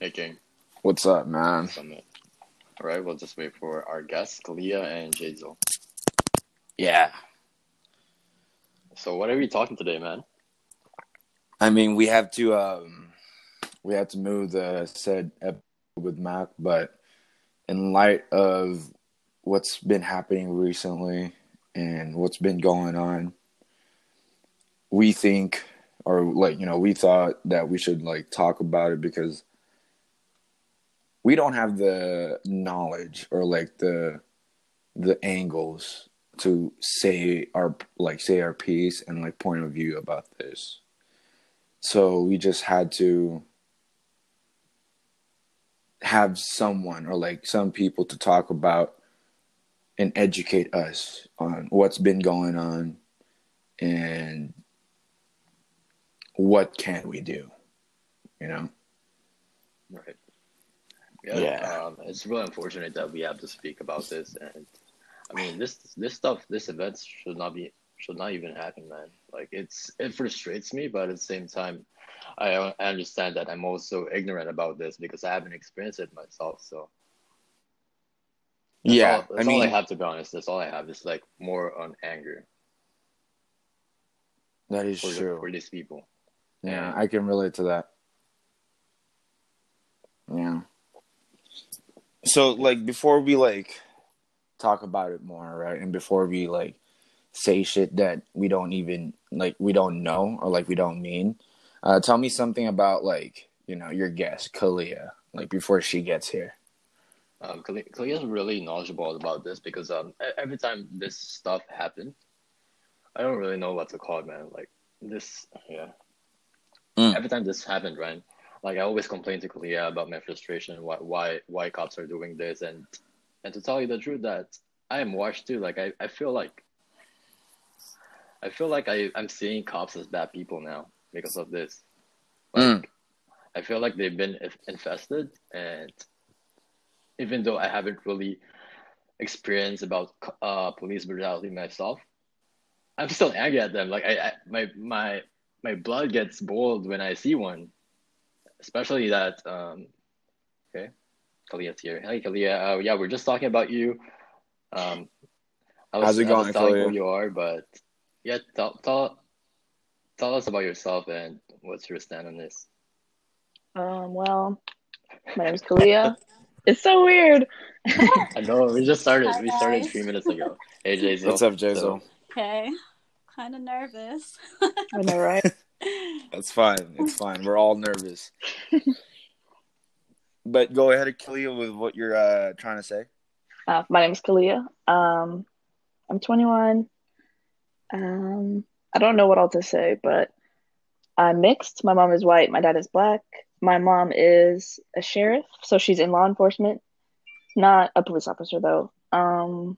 Hey, King. What's up, man? Summit. All right, we'll just wait for our guests, Kalia and Jazel. Yeah. So, what are we talking today, man? I mean, we have to um we have to move the said episode with Mac, but in light of what's been happening recently and what's been going on, we think or like, you know, we thought that we should like talk about it because we don't have the knowledge or like the the angles to say our like say our piece and like point of view about this. So we just had to have someone or like some people to talk about and educate us on what's been going on and what can we do you know Right. Yeah. Yeah. Um, it's really unfortunate that we have to speak about this, and I mean, this this stuff, this events should not be should not even happen, man. Like, it's it frustrates me, but at the same time, I, I understand that I'm also ignorant about this because I haven't experienced it myself. So that's yeah all, i that's mean all I have to be honest. That's all I have. is like more on anger that is for, true for these people. yeah i can relate to that yeah so like before we like talk about it more right and before we like say shit that we don't even like we don't know or like we don't mean uh tell me something about like you know your guest kalia like before she gets here Um, Kali- Kalia is really knowledgeable about this because um, every time this stuff happened, I don't really know what to call it, man. Like this, yeah. Mm. Every time this happened, right? Like I always complain to Kalia about my frustration, why why why cops are doing this, and and to tell you the truth, that I am washed too. Like I, I feel like I feel like I I'm seeing cops as bad people now because of this. Like Mm. I feel like they've been infested, and even though I haven't really experienced about uh police brutality myself, I'm still angry at them. Like I, I my my my blood gets boiled when I see one, especially that um. Okay, Kalia's here. Hey Kalia, uh, yeah, we're just talking about you. Um, I was, How's it I was going, telling Kalia? who you are, but yeah, tell tell tell us about yourself and what's your stand on this. Um, well, my name's Kalia. It's so weird. I know we just started. Hi, we started guys. three minutes ago. Hey Jason. what's up jason Okay. Kind of nervous. I know, right? That's fine. It's fine. We're all nervous. but go ahead, Kalia, with what you're uh, trying to say. Uh, my is Kalia. Um, I'm 21. Um, I don't know what all to say, but I'm mixed. My mom is white. My dad is black. My mom is a sheriff, so she's in law enforcement, not a police officer though. Um,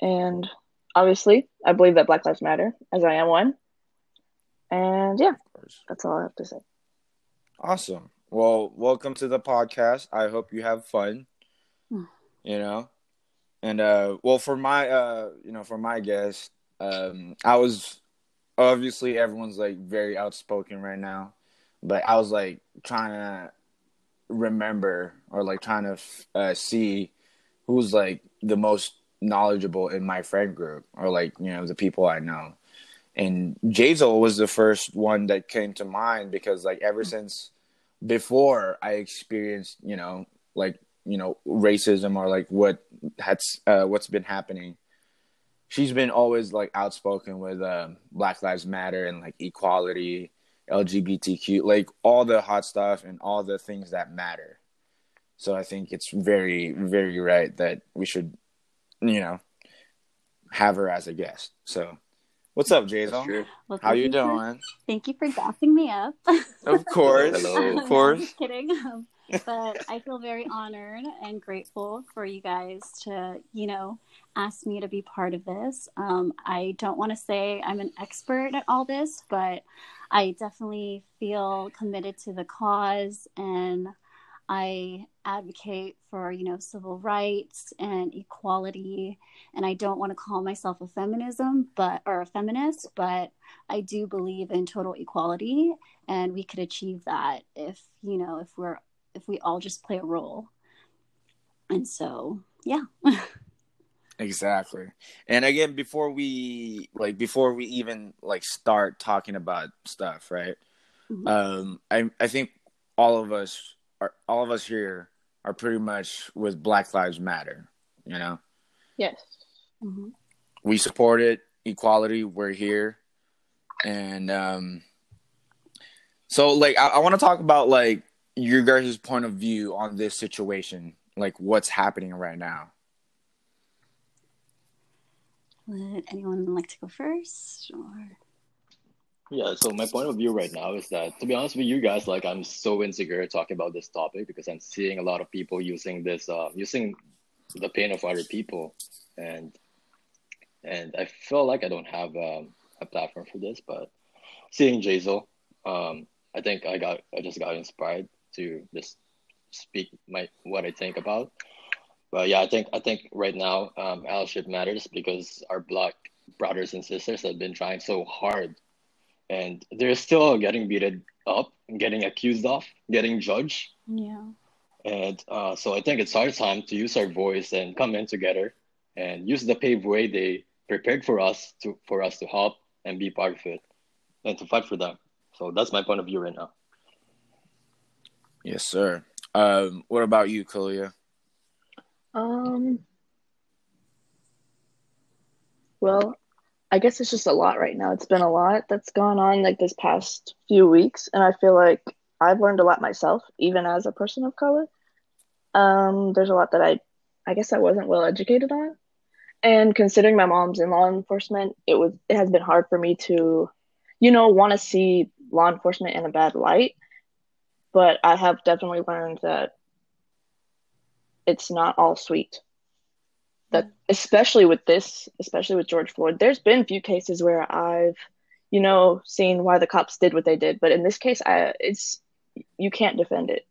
and obviously, I believe that Black Lives Matter, as I am one. And yeah, that's all I have to say. Awesome. Well, welcome to the podcast. I hope you have fun. Hmm. You know, and uh, well, for my uh, you know, for my guest, um, I was obviously everyone's like very outspoken right now, but I was like trying to remember or like trying to uh, see who's like the most knowledgeable in my friend group or like you know the people I know. And Jazel was the first one that came to mind because like ever since before I experienced, you know, like you know racism or like what has uh, what's been happening. She's been always like outspoken with um, Black Lives Matter and like equality, LGBTQ, like all the hot stuff and all the things that matter. So I think it's very, very right that we should, you know, have her as a guest. So, what's up, That's Jason? Well, How thank you for- doing? Thank you for gassing me up. Of course, Hello. No, of I'm course. just kidding. Um, but I feel very honored and grateful for you guys to, you know, ask me to be part of this. Um, I don't want to say I'm an expert at all this, but I definitely feel committed to the cause and I advocate for, you know, civil rights and equality. And I don't want to call myself a feminism, but or a feminist, but I do believe in total equality. And we could achieve that if, you know, if we're if we all just play a role. And so, yeah. exactly. And again, before we like before we even like start talking about stuff, right? Mm-hmm. Um, I I think all of us are all of us here are pretty much with Black Lives Matter. You know. Yes. Mm-hmm. We support it. Equality. We're here, and um. So like I, I want to talk about like your guys' point of view on this situation, like what's happening right now. Would anyone like to go first, or? Yeah, so my point of view right now is that to be honest with you guys, like I'm so insecure talking about this topic because I'm seeing a lot of people using this, uh, using the pain of other people, and and I feel like I don't have um, a platform for this. But seeing Jazel, um, I think I got I just got inspired to just speak my what I think about. But yeah, I think I think right now um, allyship matters because our black brothers and sisters have been trying so hard and they're still getting beaten up, getting accused of, getting judged. Yeah. And uh, so I think it's our time to use our voice and come in together and use the paved way they prepared for us to for us to help and be part of it and to fight for them. So that's my point of view right now. Yes, sir. Um, what about you, Kalia? Um. Well, I guess it's just a lot right now. It's been a lot that's gone on like this past few weeks, and I feel like I've learned a lot myself, even as a person of color. Um, there's a lot that I, I guess I wasn't well educated on, and considering my mom's in law enforcement, it was it has been hard for me to, you know, want to see law enforcement in a bad light. But I have definitely learned that it's not all sweet that especially with this especially with george floyd there's been a few cases where i've you know seen why the cops did what they did. But in this case i it's you can't defend it.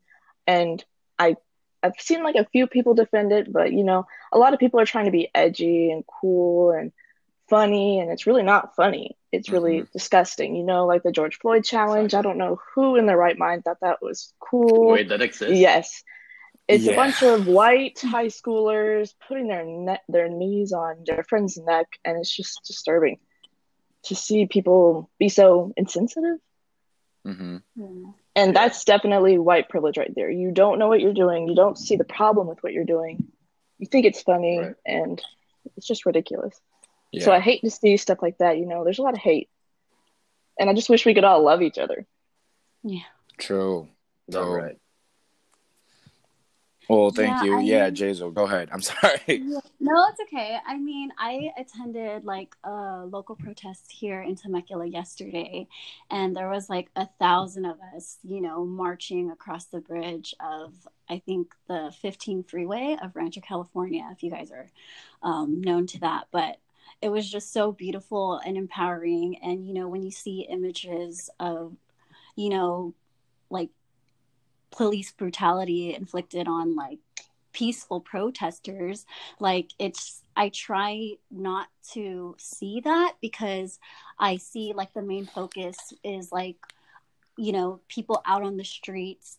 And i i've seen like a few people defend it. But you know a lot of people are trying to be edgy and cool and funny. And it's really not funny. It's really mm-hmm. disgusting. You know like the george floyd challenge. I don't know who in their right mind thought that was cool. Wait that exists? Yes it's yeah. a bunch of white high schoolers putting their ne- their knees on their friend's neck, and it's just disturbing to see people be so insensitive. Mm-hmm. And that's definitely white privilege right there. You don't know what you're doing. You don't see the problem with what you're doing. You think it's funny, right. and it's just ridiculous. Yeah. So I hate to see stuff like that. You know, there's a lot of hate, and I just wish we could all love each other. Yeah. True. No, right. Well, thank yeah, you. I yeah, mean, Jazel, go ahead. I'm sorry. No, it's okay. I mean, I attended like a local protest here in Temecula yesterday, and there was like a thousand of us, you know, marching across the bridge of, I think, the 15 freeway of Rancho California, if you guys are um, known to that. But it was just so beautiful and empowering. And, you know, when you see images of, you know, like police brutality inflicted on like peaceful protesters like it's i try not to see that because i see like the main focus is like you know people out on the streets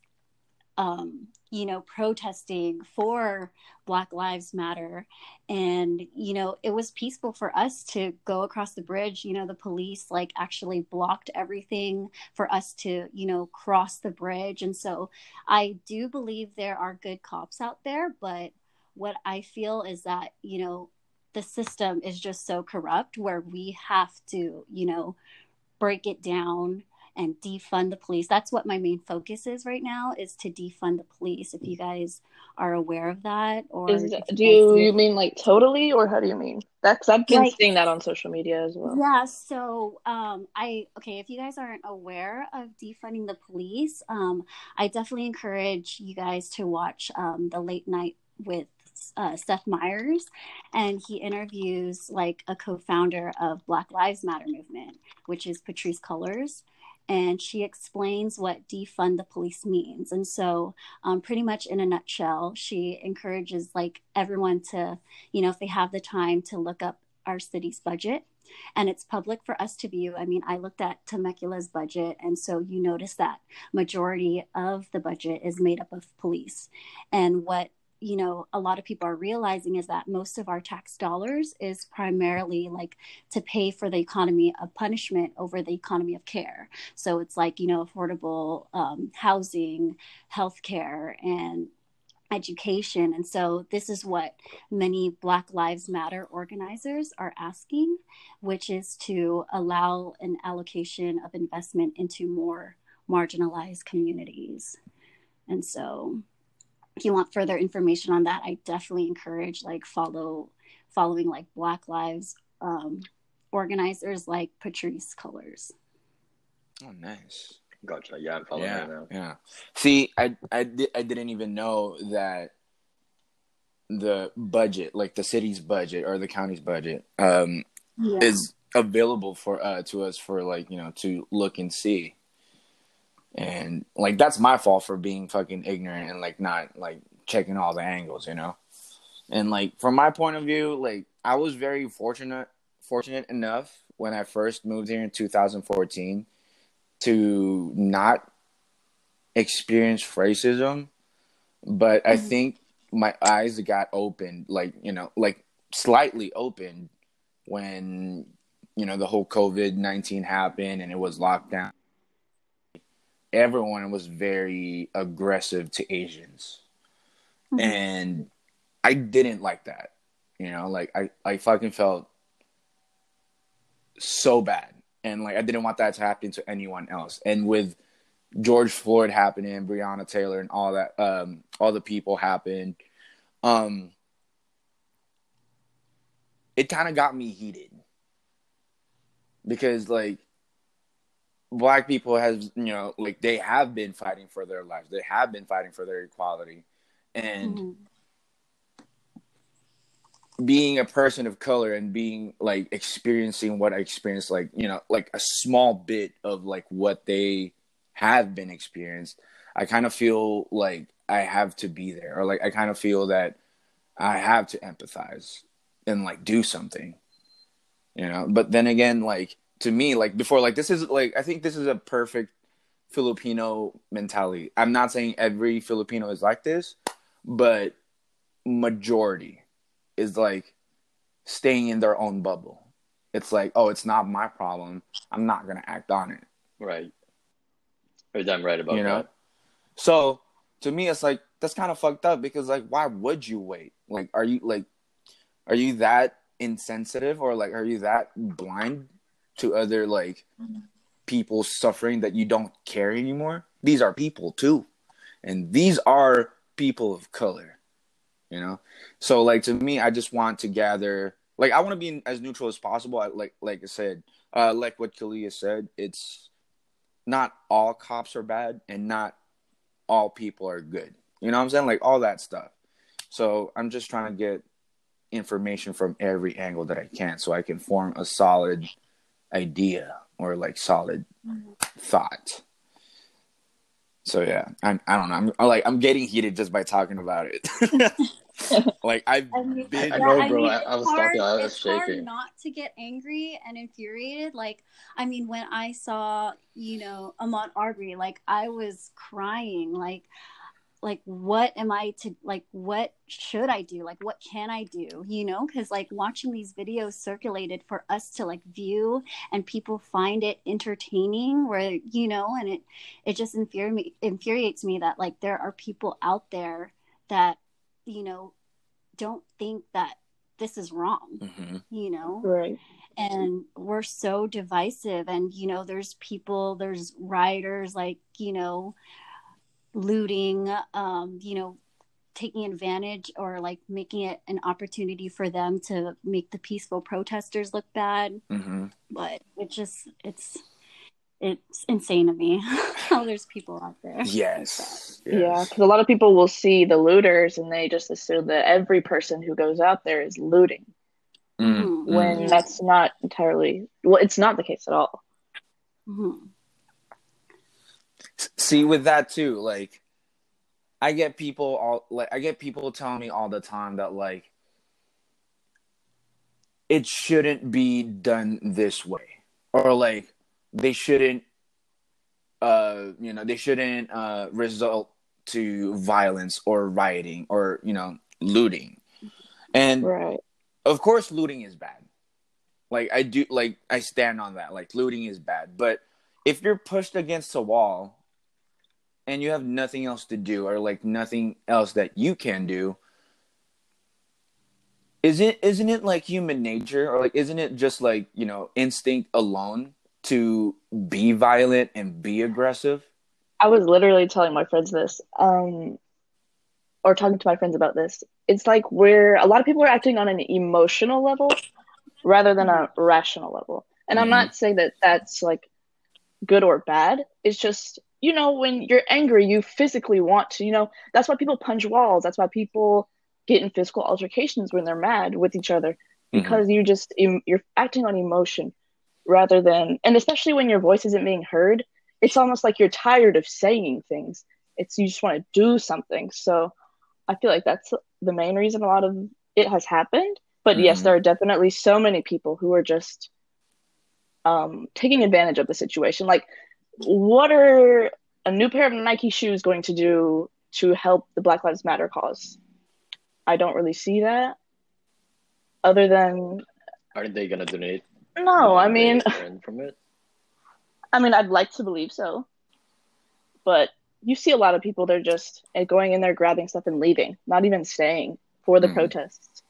um, you know, protesting for Black Lives Matter. And, you know, it was peaceful for us to go across the bridge. You know, the police like actually blocked everything for us to, you know, cross the bridge. And so I do believe there are good cops out there. But what I feel is that, you know, the system is just so corrupt where we have to, you know, break it down and defund the police. That's what my main focus is right now is to defund the police. If you guys are aware of that, or is, do you, you mean like totally, or how do you mean? That's I've been like, seeing that on social media as well. Yeah. So um, I okay. If you guys aren't aware of defunding the police, um, I definitely encourage you guys to watch um, the late night with uh, Seth Meyers, and he interviews like a co-founder of Black Lives Matter movement, which is Patrisse Cullors and she explains what defund the police means. And so, um, pretty much in a nutshell, she encourages like everyone to, you know, if they have the time to look up our city's budget and it's public for us to view. I mean, I looked at Temecula's budget, and so you notice that majority of the budget is made up of police. And what you know a lot of people are realizing is that most of our tax dollars is primarily like to pay for the economy of punishment over the economy of care so it's like you know affordable um, housing healthcare and education. And so, this is what many Black Lives Matter organizers are asking, which is to allow an allocation of investment into more marginalized communities. And so, if you want further information on that, I definitely encourage like follow following like Black Lives um, organizers like Patrisse Cullors. Oh, nice. Gotcha. Yeah, I'm following yeah, right now. Yeah. See, I I di- I didn't even know that the budget, like the city's budget or the county's budget, um, Yeah. is available for uh to us for like you know to look and see. And like that's my fault for being fucking ignorant and like not like checking all the angles, you know. And like from my point of view, like I was very fortunate fortunate enough when I first moved here in 2014 to not experience racism, but I Mhm. think my eyes got opened, like you know, like slightly opened when you know the whole COVID nineteen happened and it was locked down. Everyone was very aggressive to Asians, Mhm. and I didn't like that. You know, like I, I fucking felt so bad. And like I didn't want that to happen to anyone else. And with George Floyd happening, Breonna Taylor and all that, um, all the people happened, um, it kind of got me heated. Because like black people has you know, like they have been fighting for their lives. They have been fighting for their equality. And Mhm. being a person of color and being like experiencing what I experienced, like you know, like a small bit of like what they have been experienced, I kind of feel like I have to be there, or like I kind of feel that I have to empathize and like do something, you know. But then again, like to me, like before, like this is like I think this is a perfect Filipino mentality. I'm not saying every Filipino is like this, but majority is like staying in their own bubble. It's like, oh, it's not my problem. I'm not gonna act on it. Right. Damn right about you know. that. So to me, it's like that's kind of fucked up because like, why would you wait? Like, are you like, are you that insensitive or like, are you that blind to other like people suffering that you don't care anymore? These are people too, and these are people of color. You know, so like to me, I just want to gather. Like, I want to be as neutral as possible. I, like, like I said, uh, like what Kalia said, it's not all cops are bad, and not all people are good. You know what I'm saying? Like all that stuff. So I'm just trying to get information from every angle that I can so I can form a solid idea or like solid mm-hmm. thought. So yeah, I'm I don't know. I'm I like I'm getting heated just by talking about it. like I've I mean, been I know, yeah, bro. mean, I- I was hard- talking, I was it's hard not to get angry and infuriated. Like, I mean, when I saw, you know, Ahmaud Arbery, like I was crying. Like, like what am I to like? What should I do? Like, what can I do? You know, because like watching these videos circulated for us to like view, and people find it entertaining. Where you know, and it it just infuri- infuriates me that like there are people out there that you know don't think that this is wrong Mhm. you know Right. and we're so divisive and you know there's people there's rioters like you know looting um you know taking advantage or like making it an opportunity for them to make the peaceful protesters look bad Mhm. but it just it's it's insane to me how there's people out there Yes. Yeah, because a lot of people will see the looters and they just assume that every person who goes out there is looting Mm, Mhm. when Yeah. that's not entirely well. It's not the case at all. Mhm. See with that too, like I get people all like I get people telling me all the time that like it shouldn't be done this way. Or like they shouldn't uh you know they shouldn't uh result to violence or rioting or you know looting. And Right. of course looting is bad. Like i do like i stand on that. Like looting is bad. But if you're pushed against a wall and you have nothing else to do or like nothing else that you can do isn't isn't it like human nature or like isn't it just like you know instinct alone to be violent and be aggressive I was literally telling my friends this, um, or talking to my friends about this. It's like we're a lot of people are acting on an emotional level rather than a rational level. And I'm Mhm. not saying that that's like good or bad. It's just, you know, when you're angry, you physically want to, you know, that's why people punch walls. That's why people get in physical altercations when they're mad with each other because you just you're acting on emotion rather than and especially when your voice isn't being heard it's almost like you're tired of saying things it's you just want to do something so i feel like that's the main reason a lot of it has happened but yes Mhm. there are definitely so many people who are just um taking advantage of the situation like what are a new pair of nike shoes going to do to help the black lives matter cause i don't really see that other than Aren't they gonna donate? no i mean from it. I mean, I'd like to believe so, but you see a lot of people they're just uh, going in there, grabbing stuff, and leaving, not even staying for the Mhm. protests.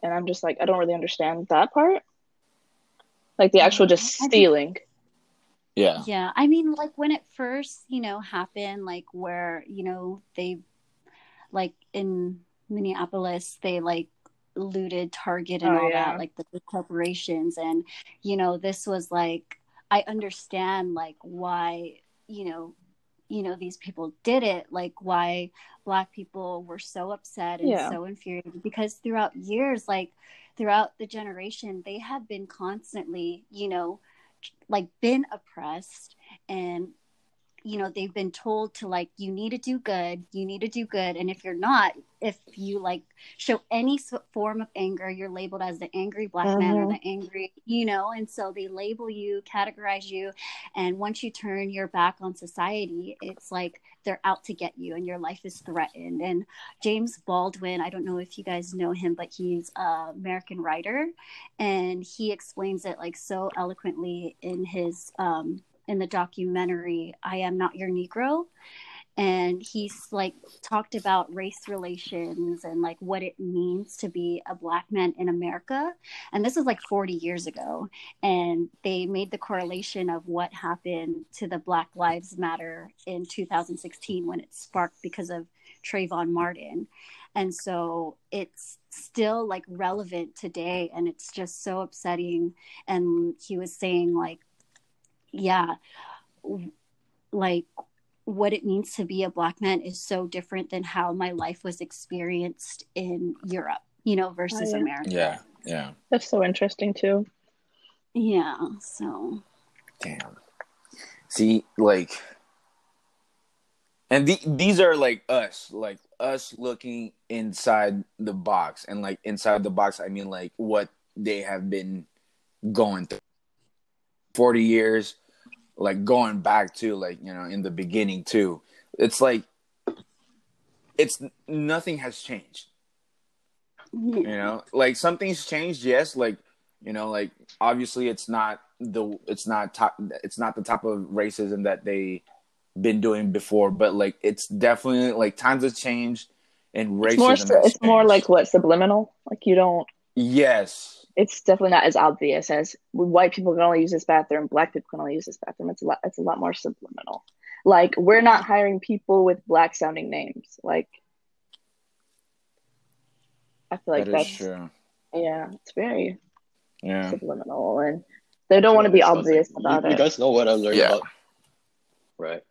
And I'm just like, I don't really understand that part. Like the actual just stealing. yeah Yeah, I mean, like when it first, you know, happened, like where, you know, they, like in Minneapolis, they like looted Target and Oh, all yeah. that, like the big corporations. And, you know, this was like, I understand like why, you know, you know, these people did it, like why black people were so upset and Yeah. so infuriated because throughout years, like throughout the generation, they have been constantly, you know, like been oppressed and you know they've been told to like you need to do good you need to do good. And if you're not if you like show any form of anger you're labeled as the angry black man or Mhm. the angry you know and so they label you categorize you. And once you turn your back on society it's like they're out to get you and your life is threatened. And james baldwin i don't know if you guys know him but he's a american writer. And he explains it like so eloquently in his um in the documentary i am not your negro. And he's like talked about race relations and like what it means to be a black man in america. And this is like 40 years ago. And they made the correlation of what happened to the black lives matter in 2016 when it sparked because of Trayvon Martin. And so it's still like relevant today. And it's just so upsetting. And he was saying like yeah like what it means to be a black man is so different than how my life was experienced in Europe you know oh, versus yeah. America yeah yeah That's so interesting too. yeah so Damn. See, like, and the, these are like us, like us looking inside the box, and like inside the box, I mean like what they have been going through. Forty years, like going back to like you know in the beginning too. It's like it's nothing has changed mm-hmm. you know like something's changed yes like you know like obviously it's not the it's not top it's not the type of racism that they been doing before but like it's definitely like times have changed and racism It's more, it's more like what subliminal. Like you don't. yes It's definitely not as obvious as white people can only use this bathroom, black people can only use this bathroom. It's a lot. It's a lot more subliminal. Like we're not hiring people with black sounding names. Like I feel like that that's true yeah, it's very yeah subliminal, and they don't want to be So it's like- obvious you- it. you, guys know what I learned Yeah. about, right?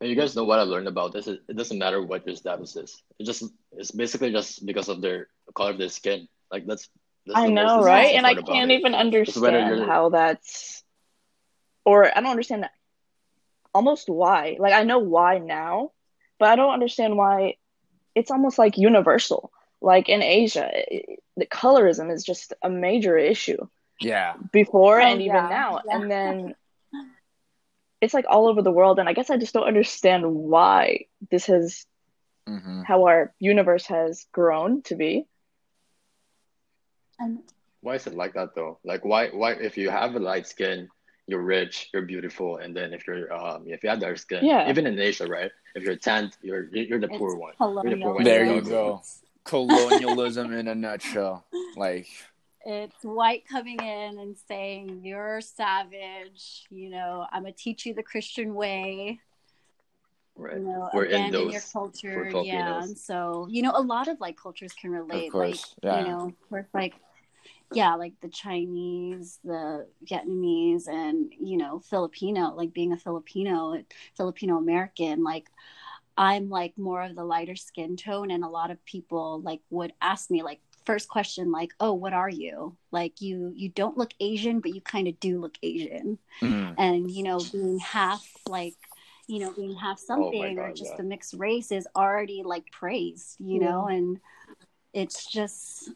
And you guys know what I learned about this. It, it doesn't matter what your status is. It just it's basically just because of their color of their skin. Like that's. That's I the most know, right? And I can't it. even understand how that's, or I don't understand that. almost why. Like I know why now, but I don't understand why it's almost like universal. Like in Asia, it, the colorism is just a major issue Yeah. before Oh, and even now. Yeah. And then it's like all over the world. And I guess I just don't understand why this has, hmm how our universe has grown to be. And Why is it like that though? Like why why if you have a light skin, you're rich, you're beautiful, and then if you're um if you have dark skin, Yeah. even in Asia, right? If you're tanned, you're you're the poor one. You're the poor one. There you go. Colonialism in a nutshell. Like, It's white coming in and saying, You're savage. You know, I'm going to teach you the Christian way. Right. You know, We're in abandon your those culture. Yeah. And so, you know, a lot of like cultures can relate. of course. like, yeah. you know, where it's like, yeah, like the Chinese, the Vietnamese, and, you know, Filipino, like being a Filipino, Filipino American, like, I'm like more of the lighter skin tone, and a lot of people like would ask me like first question like, "Oh, what are you?" Like you you don't look Asian, but you kind of do look Asian, Mhm. and you know being half like you know being half something or God, just yeah. a mixed race is already like praised, you know, and it's just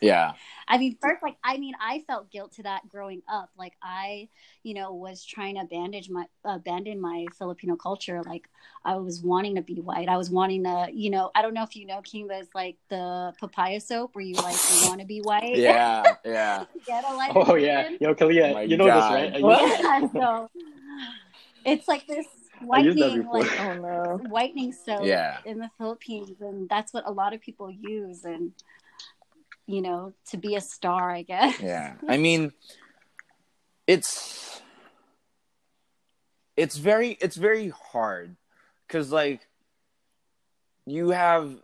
Yeah. I mean, first, like, I mean, I felt guilt to that growing up. Like, I, you know, was trying to bandage my, abandon my Filipino culture. Like, I was wanting to be white. I was wanting to, you know, I don't know if you know, King, but it's like the papaya soap where you like you want to be white. Yeah. Yeah. Get a light Oh yeah. Yo, Kalia, Oh you know God. this, right? I What? used- Yeah, so it's like this I used that whitening, before. like Oh no. whitening soap Yeah. in the Philippines, and that's what a lot of people use, and you know, to be a star, I guess. Yeah. I mean, it's it's very it's very hard because like you have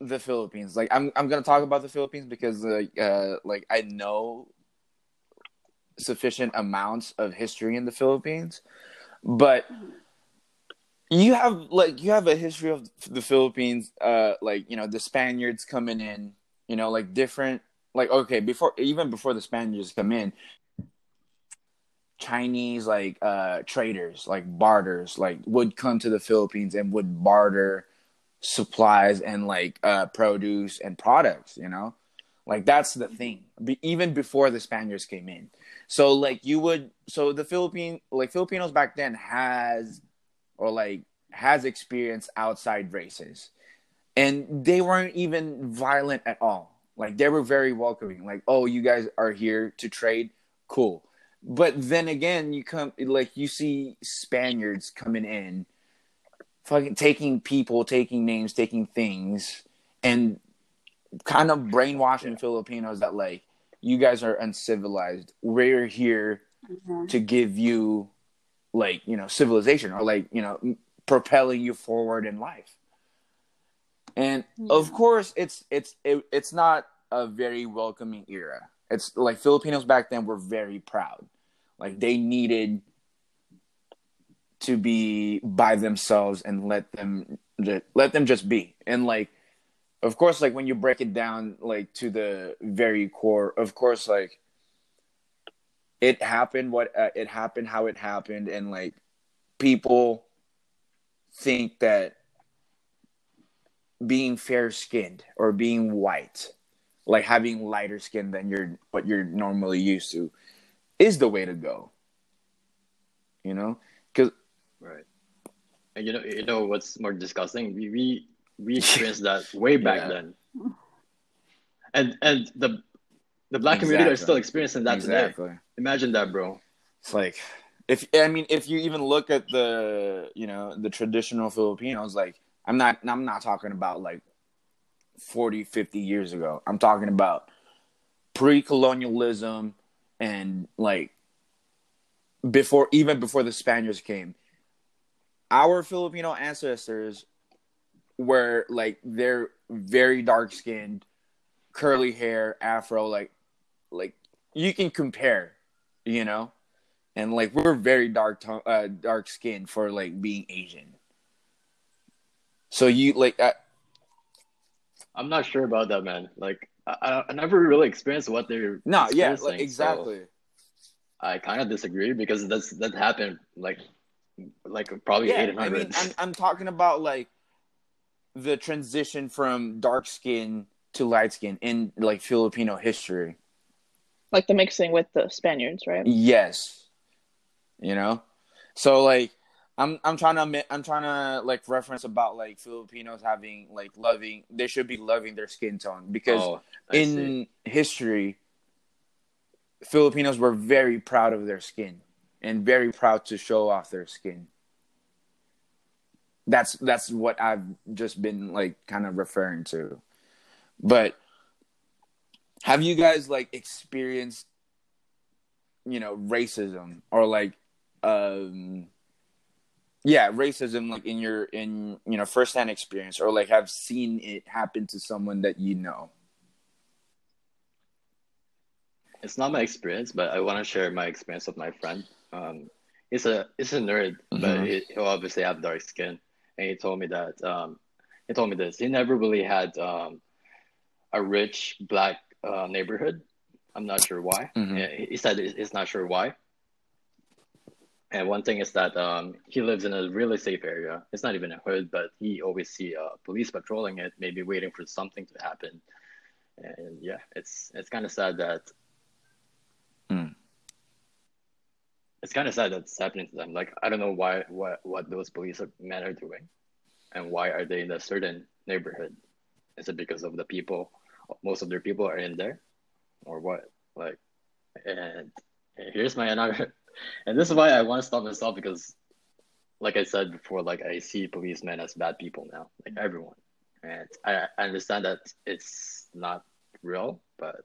the Philippines. Like I'm I'm gonna talk about the Philippines because like uh like I know sufficient amounts of history in the Philippines, but you have like you have a history of the Philippines. Uh, like you know the Spaniards coming in. You know, like different. Like okay, before even before the Spaniards come in, Chinese like uh traders, like barters, like would come to the Philippines and would barter supplies and like uh produce and products, you know? Like that's the thing. Be- even before the Spaniards came in. So like you would so the Philippine like Filipinos back then has or like has experienced outside races. And they weren't even violent at all. Like they were very welcoming. Like, oh, you guys are here to trade? Cool. But then again, you come like you see Spaniards coming in, fucking taking people, taking names, taking things, and kind of brainwashing Filipinos that like you guys are uncivilized. We're here Mhm. to give you like you know civilization or like you know propelling you forward in life. And of course it's it's it, it's not a very welcoming era. It's like filipinos back then were very proud. Like they needed to be by themselves and let them let them just be. And like of course like when you break it down like to the very core of course like it happened what uh, it happened how it happened and like people think that being fair skinned or being white like having lighter skin than you're what you're normally used to is the way to go you know because Right. And you know, you know what's more disgusting? We we, we experienced that way back Yeah. then. And and the the black community are still experiencing that today. Imagine that, bro. It's like if I mean if you even look at the you know the traditional Filipinos like I'm not I'm not talking about like 40 50 years ago. I'm talking about pre-colonialism and like before even before the Spaniards came. Our Filipino ancestors were like they're very dark skinned, curly hair, afro like like you can compare, you know? and like we're very dark to- uh, dark skinned for like being Asian. So you like uh, I'm not sure about that, man. Like I, I- I never really experienced what they're no, yeah, like, so exactly. I kind of disagree because that's that happened like like probably yeah, eight I mean. I'm I'm talking about like the transition from dark skin to light skin in like Filipino history. Like the mixing with the Spaniards, right? Yes. You know? So like I'm I'm trying to admit, I'm trying to like reference about like Filipinos having like loving they should be loving their skin tone because oh, in see. history Filipinos were very proud of their skin and very proud to show off their skin. That's that's what I've just been like kind of referring to. But have you guys like experienced you know racism or like um yeah racism like in your in you know firsthand experience or like have seen it happen to someone that you know it's not my experience, but I want to share my experience with my friend. Um, he's a he's a nerd, but Mhm. he, he'll obviously have dark skin, and he told me that um, he told me this. He never really had um, a rich black uh, neighborhood. I'm not sure why. Mhm. He said he's not sure why. And one thing is that um, he lives in a really safe area. It's not even a hood, but he always see uh, police patrolling it, maybe waiting for something to happen. And yeah, it's it's kind of sad that Hmm. it's kind of sad that's happening to them. Like I don't know why what what those police men are doing, and why are they in a certain neighborhood? Is it because of the people? Most of their people are in there, or what? Like, and here's my another, and this is why I want to stop myself because, like I said before, like I see policemen as bad people now, like everyone, and I, I understand that it's not real, but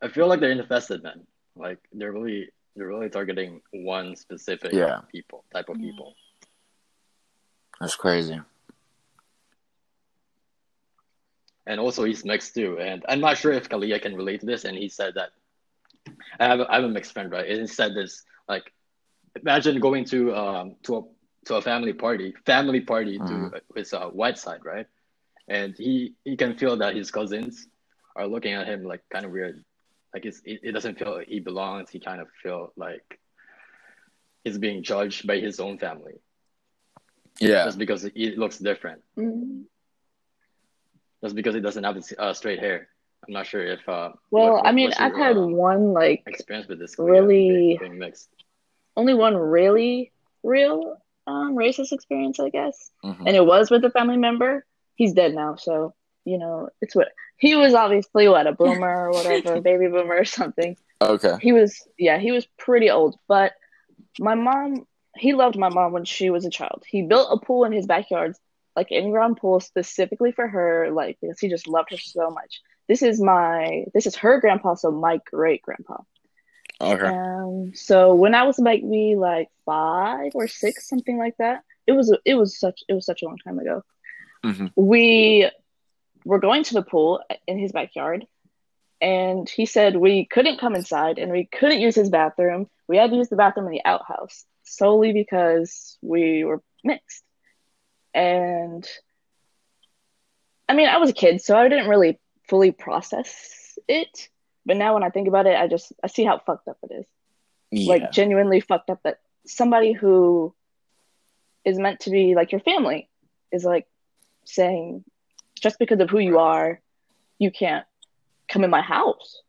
I feel like they're infested, man. Like they're really they're really targeting one specific Yeah. people type of people. that's crazy And also he's mixed too. And I'm not sure if Kalia can relate to this. And he said that I have a, I have a mixed friend, right? And he said this like imagine going to um to a to a family party, family party to Mhm. his uh, white side, right? And he he can feel that his cousins are looking at him like kind of weird. Like it's it, it doesn't feel like he belongs. He kind of feel like he's being judged by his own family yeah just because he looks different. Mm. Just because he doesn't have uh, straight hair. I'm not sure if. Uh, Well, what- I mean, I've your, had uh, one like experience with this. really- being, mixed. only one really real um racist experience, I guess. Mhm. And it was with a family member. He's dead now, so you know, it's what he was obviously what a boomer or whatever, baby boomer or something. okay He was yeah, he was pretty old, but my mom he loved my mom when she was a child. He built a pool in his backyard, like in-ground pool specifically for her, like because he just loved her so much. This is my this is her grandpa, so my great grandpa. okay Um, so when I was maybe like five or six, something like that, it was it was such it was such a long time ago. Mhm. We were going to the pool in his backyard, and he said we couldn't come inside and we couldn't use his bathroom. We had to use the bathroom in the outhouse solely because we were mixed. And I mean, I was a kid, so I didn't really fully process it. But now when I think about it, I just I see how fucked up it is yeah. like genuinely fucked up that somebody who is meant to be like your family is like saying just because of who you are you can't come in my house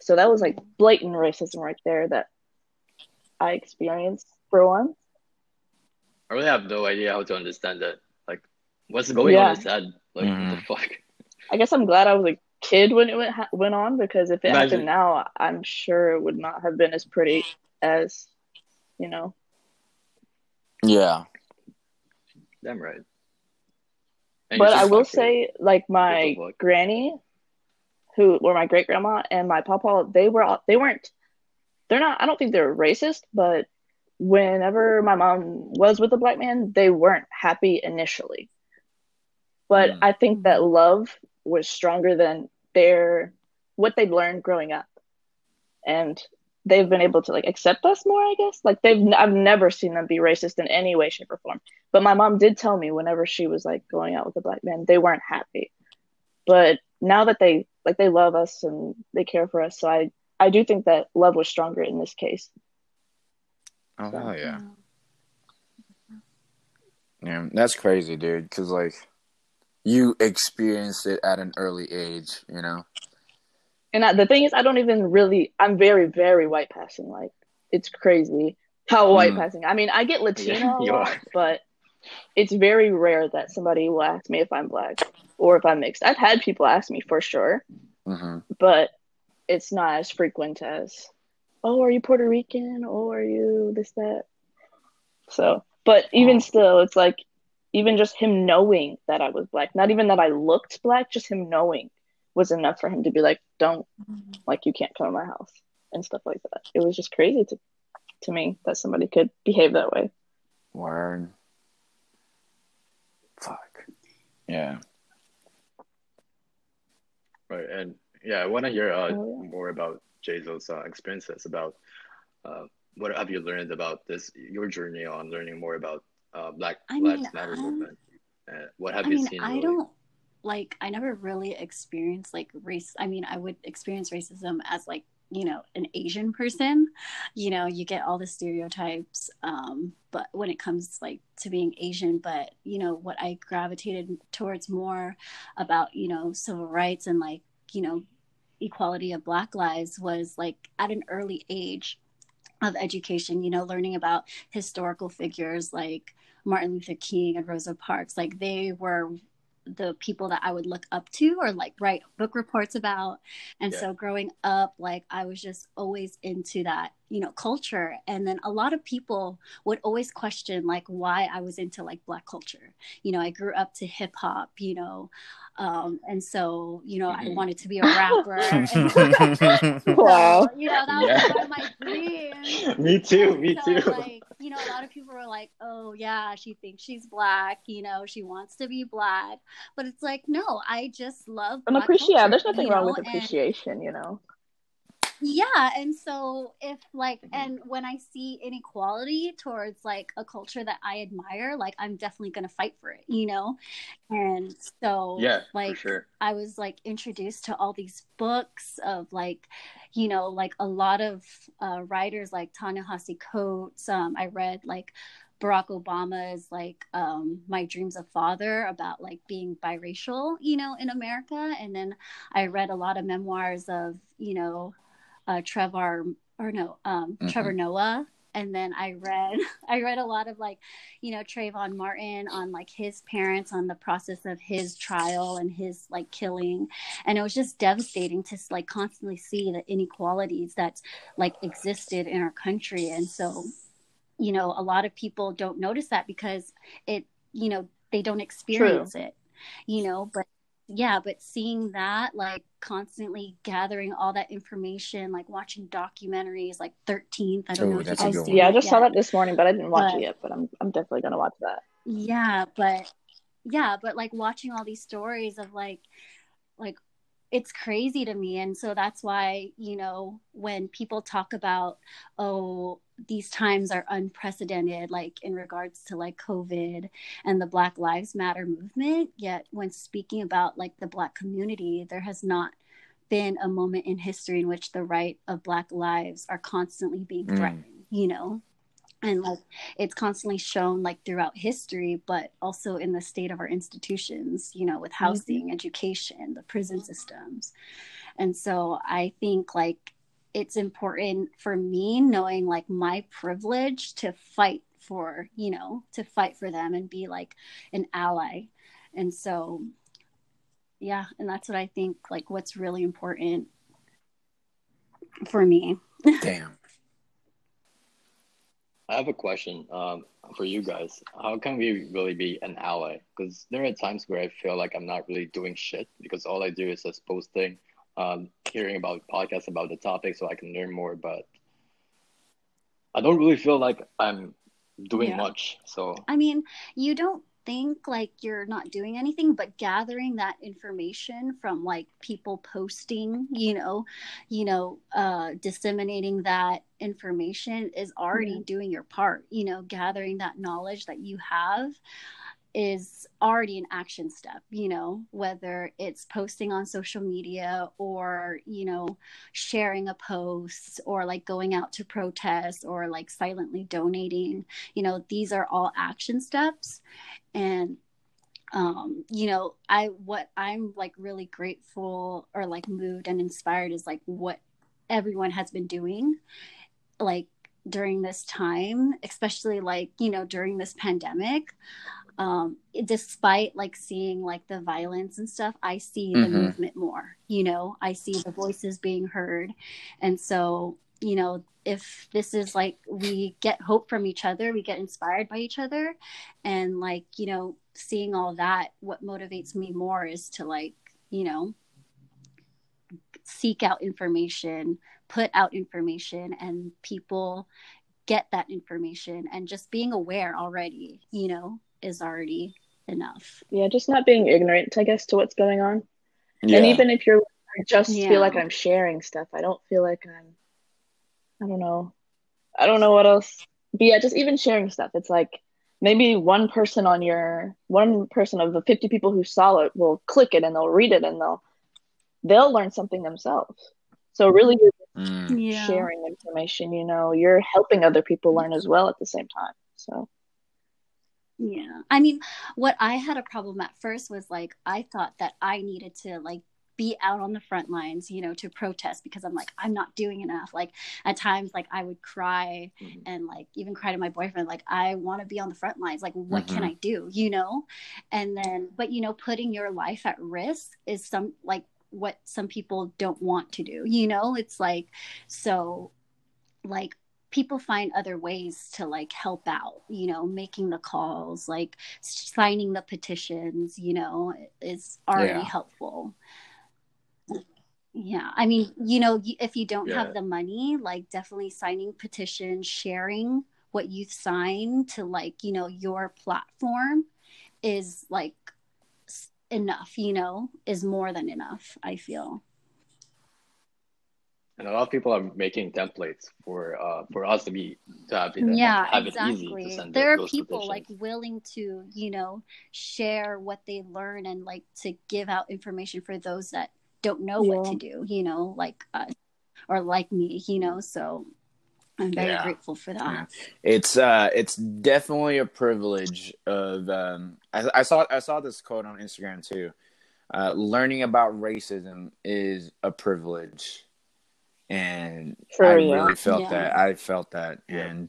so that was like blatant racism right there that i experienced for one I really have no idea how to understand that. Like, what's going Yeah. on in his head? Like, what Mhm. the fuck? i guess i'm glad i was a kid when it went, ha- went on because if it Imagine- happened now i'm sure it would not have been as pretty as you know yeah Damn right. And but I will say, like my What the fuck? granny, who or my great grandma and my papa, they were all- they weren't. They're not. I don't think they're racist, but whenever my mom was with a black man, they weren't happy initially. But Mm. I think that love was stronger than their what they'd learned growing up, and they've been able to like accept us more. I guess like they've. I've never seen them be racist in any way, shape, or form. But my mom did tell me whenever she was like going out with a black man, they weren't happy. But now that they like they love us and they care for us, so I I do think that love was stronger in this case. Oh So- hell yeah. Yeah, that's crazy, dude. Cause like, you experienced it at an early age, you know. And I, the thing is, I don't even really. I'm very, very white passing. Like it's crazy how white Mm. passing. I mean, I get Latino Yeah, a lot, are. but it's very rare that somebody will ask me if I'm black or if I'm mixed. I've had people ask me for sure, hmm but it's not as frequent as, oh, are you Puerto Rican? Oh, are you this that? So, but even Oh. still, it's like even just him knowing that I was black, not even that I looked black, just him knowing was enough for him to be like, don't like you can't come to my house and stuff like that. It was just crazy to to me that somebody could behave that way. Word. Fuck. Yeah. Right, and yeah, I want to hear uh, Oh, yeah. more about Jazel's uh, experiences about uh, what have you learned about this your journey on learning more about uh, Black I Lives mean, Matter um, movement. What have I you mean, seen? I really? don't like I never really experienced like race. I mean, I would experience racism as like, you know, an Asian person. You know, you get all the stereotypes um but when it comes like to being Asian, but you know, what I gravitated towards more about, you know, civil rights and like, you know, equality of black lives was like at an early age of education, you know, learning about historical figures like Martin Luther King and Rosa Parks. Like they were the people that I would look up to or like write book reports about. And Yeah. so growing up, like I was just always into that, you know, culture. And then a lot of people would always question like why I was into like black culture. You know, I grew up to hip hop, you know, um, and so, you know, I Mhm. wanted to be a rapper. and Wow. so, you know, that was Yeah. one of my dreams. me too, And me so, too. Like, you know, a lot of people were like, "Oh, yeah, she thinks she's black. You know, she wants to be black." But it's like, no, I just love And black appreciate culture, there's nothing you wrong know? with And- appreciation, you know. Yeah, and so if like, Mhm. and when I see inequality towards like a culture that I admire, like I'm definitely gonna fight for it, you know. And so, yeah, like, sure. I was like introduced to all these books of like, you know, like a lot of uh, writers like Ta-Nehisi Coates. Um, I read like Barack Obama's like um, My Dreams of Father about like being biracial, you know, in America. And then I read a lot of memoirs of, you know, uh, Trevor or no, um, Mhm. Trevor Noah. And then I read, I read a lot of like, you know, Trayvon Martin on like his parents on the process of his trial and his like killing. And it was just devastating to like constantly see the inequalities that like existed in our country. And so, you know, a lot of people don't notice that because it, you know, they don't experience it, you know, but yeah, but seeing that, like constantly gathering all that information, like watching documentaries like 13th. I don't Ooh, know if you guys good. Yeah, I that just saw that this morning, but I didn't watch But- it yet. But I'm I'm definitely gonna watch that. Yeah, but yeah, but like watching all these stories of like like it's crazy to me and so that's why, you know, when people talk about oh these times are unprecedented like in regards to like covid and the black lives matter movement yet when speaking about like the black community there has not been a moment in history in which the right of black lives are constantly being Mm. threatened you know and like it's constantly shown like throughout history but also in the state of our institutions you know with mm-hmm. housing education the prison mm-hmm. systems. And so i think like it's important for me knowing like my privilege to fight for you know to fight for them and be like an ally. And so yeah and that's what i think like what's really important for me. Damn. I have a question um, for you guys. How can we really be an ally? Because there are times where I feel like I'm not really doing shit because all I do is just posting, um, hearing about podcasts about the topic so I can learn more. But I don't really feel like I'm doing Yeah. much. So I mean, you don't think like you're not doing anything, but gathering that information from like people posting, you know, you know, uh, disseminating that information is already Yeah. doing your part. You know, gathering that knowledge that you have is already an action step, you know, whether it's posting on social media or, you know, sharing a post or like going out to protest or like silently donating, you know, these are all action steps. And um you know i what i'm like really grateful or like moved and inspired is like what everyone has been doing like during this time especially like you know during this pandemic um despite like seeing like the violence and stuff i see the Mhm. movement more you know? I see the voices being heard. And so you know if this is like we get hope from each other we get inspired by each other and like you know seeing all that what motivates me more is to like you know seek out information put out information and people get that information and just being aware already you know is already enough Yeah, just not being ignorant, I guess, to what's going on. Yeah. And even if you're I just Yeah. feel like I'm sharing stuff, I don't feel like I'm I don't know. I don't know what else. But yeah, just even sharing stuff. It's like maybe one person on your one person of the 50 people who saw it will click it and they'll read it and they'll they'll learn something themselves. So really you're Mm. sharing information, you know, you're helping other people learn as well at the same time. So Yeah. I mean, what I had a problem at first was like I thought that I needed to like be out on the front lines, you know, to protest because I'm like I'm not doing enough. Like at times like I would cry Mhm. and like even cry to my boyfriend like I want to be on the front lines. Like what can Mhm. I do, you know? And then but you know, putting your life at risk is some like what some people don't want to do. You know, it's like so like people find other ways to like help out you know making the calls like signing the petitions you know is already Yeah. helpful yeah i mean you know if you don't Yeah. have the money like definitely signing petitions sharing what you've signed to like you know your platform is like enough you know is more than enough i feel And a lot of people are making templates for uh for us to be to have it yeah have it easy exactly to send there are people like willing to you know share what they learn and like to give out information for those that don't know what to do you know like us or like me you know so i'm very Yeah. grateful for that It's uh, it's definitely a privilege of. Um, I, I saw I saw this quote on Instagram too. Uh, learning about racism is a privilege, and For I real. really felt Yeah. that. I felt that, Yeah. and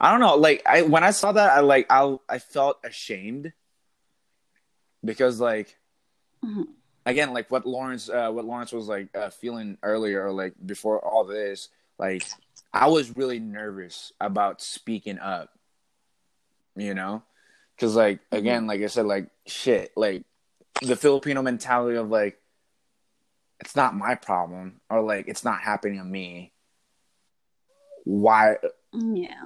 I don't know. Like I when I saw that, I like I I felt ashamed because like Mhm. again, like what Lawrence uh, what Lawrence was like uh, feeling earlier, or like before all this, like I was really nervous about speaking up, you know, because like again, like I said, like shit, like the Filipino mentality of like it's not my problem or like it's not happening to me. Why? yeah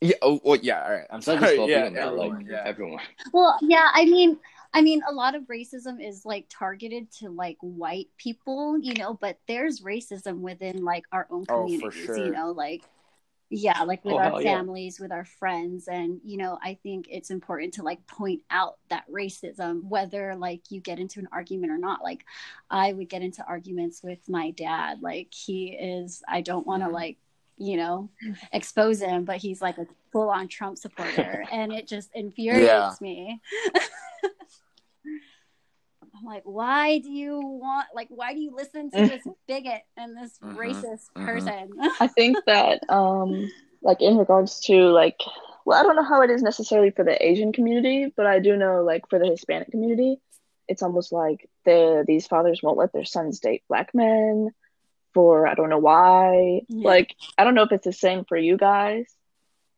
Yeah. Oh, well, yeah. All right. I'm sorry. just Yeah, Filipino, man, everyone, like yeah. everyone. well yeah i mean i mean a lot of racism is like targeted to like white people you know but there's racism within like our own Oh, for communities sure. you know like yeah like with Oh, our hell yeah. families with our friends and you know i think it's important to like point out that racism whether like you get into an argument or not like i would get into arguments with my dad like he is i don't want to Mhm. like you know expose him but he's like a full-on trump supporter and it just infuriates me i'm like why do you want like why do you listen to this bigot and this Mhm, racist mhm. person I think that um like in regards to like well I don't know how it is necessarily for the Asian community, but I do know like for the Hispanic community, it's almost like the these fathers won't let their sons date black men for I don't know why. Yeah. Like I don't know if it's the same for you guys.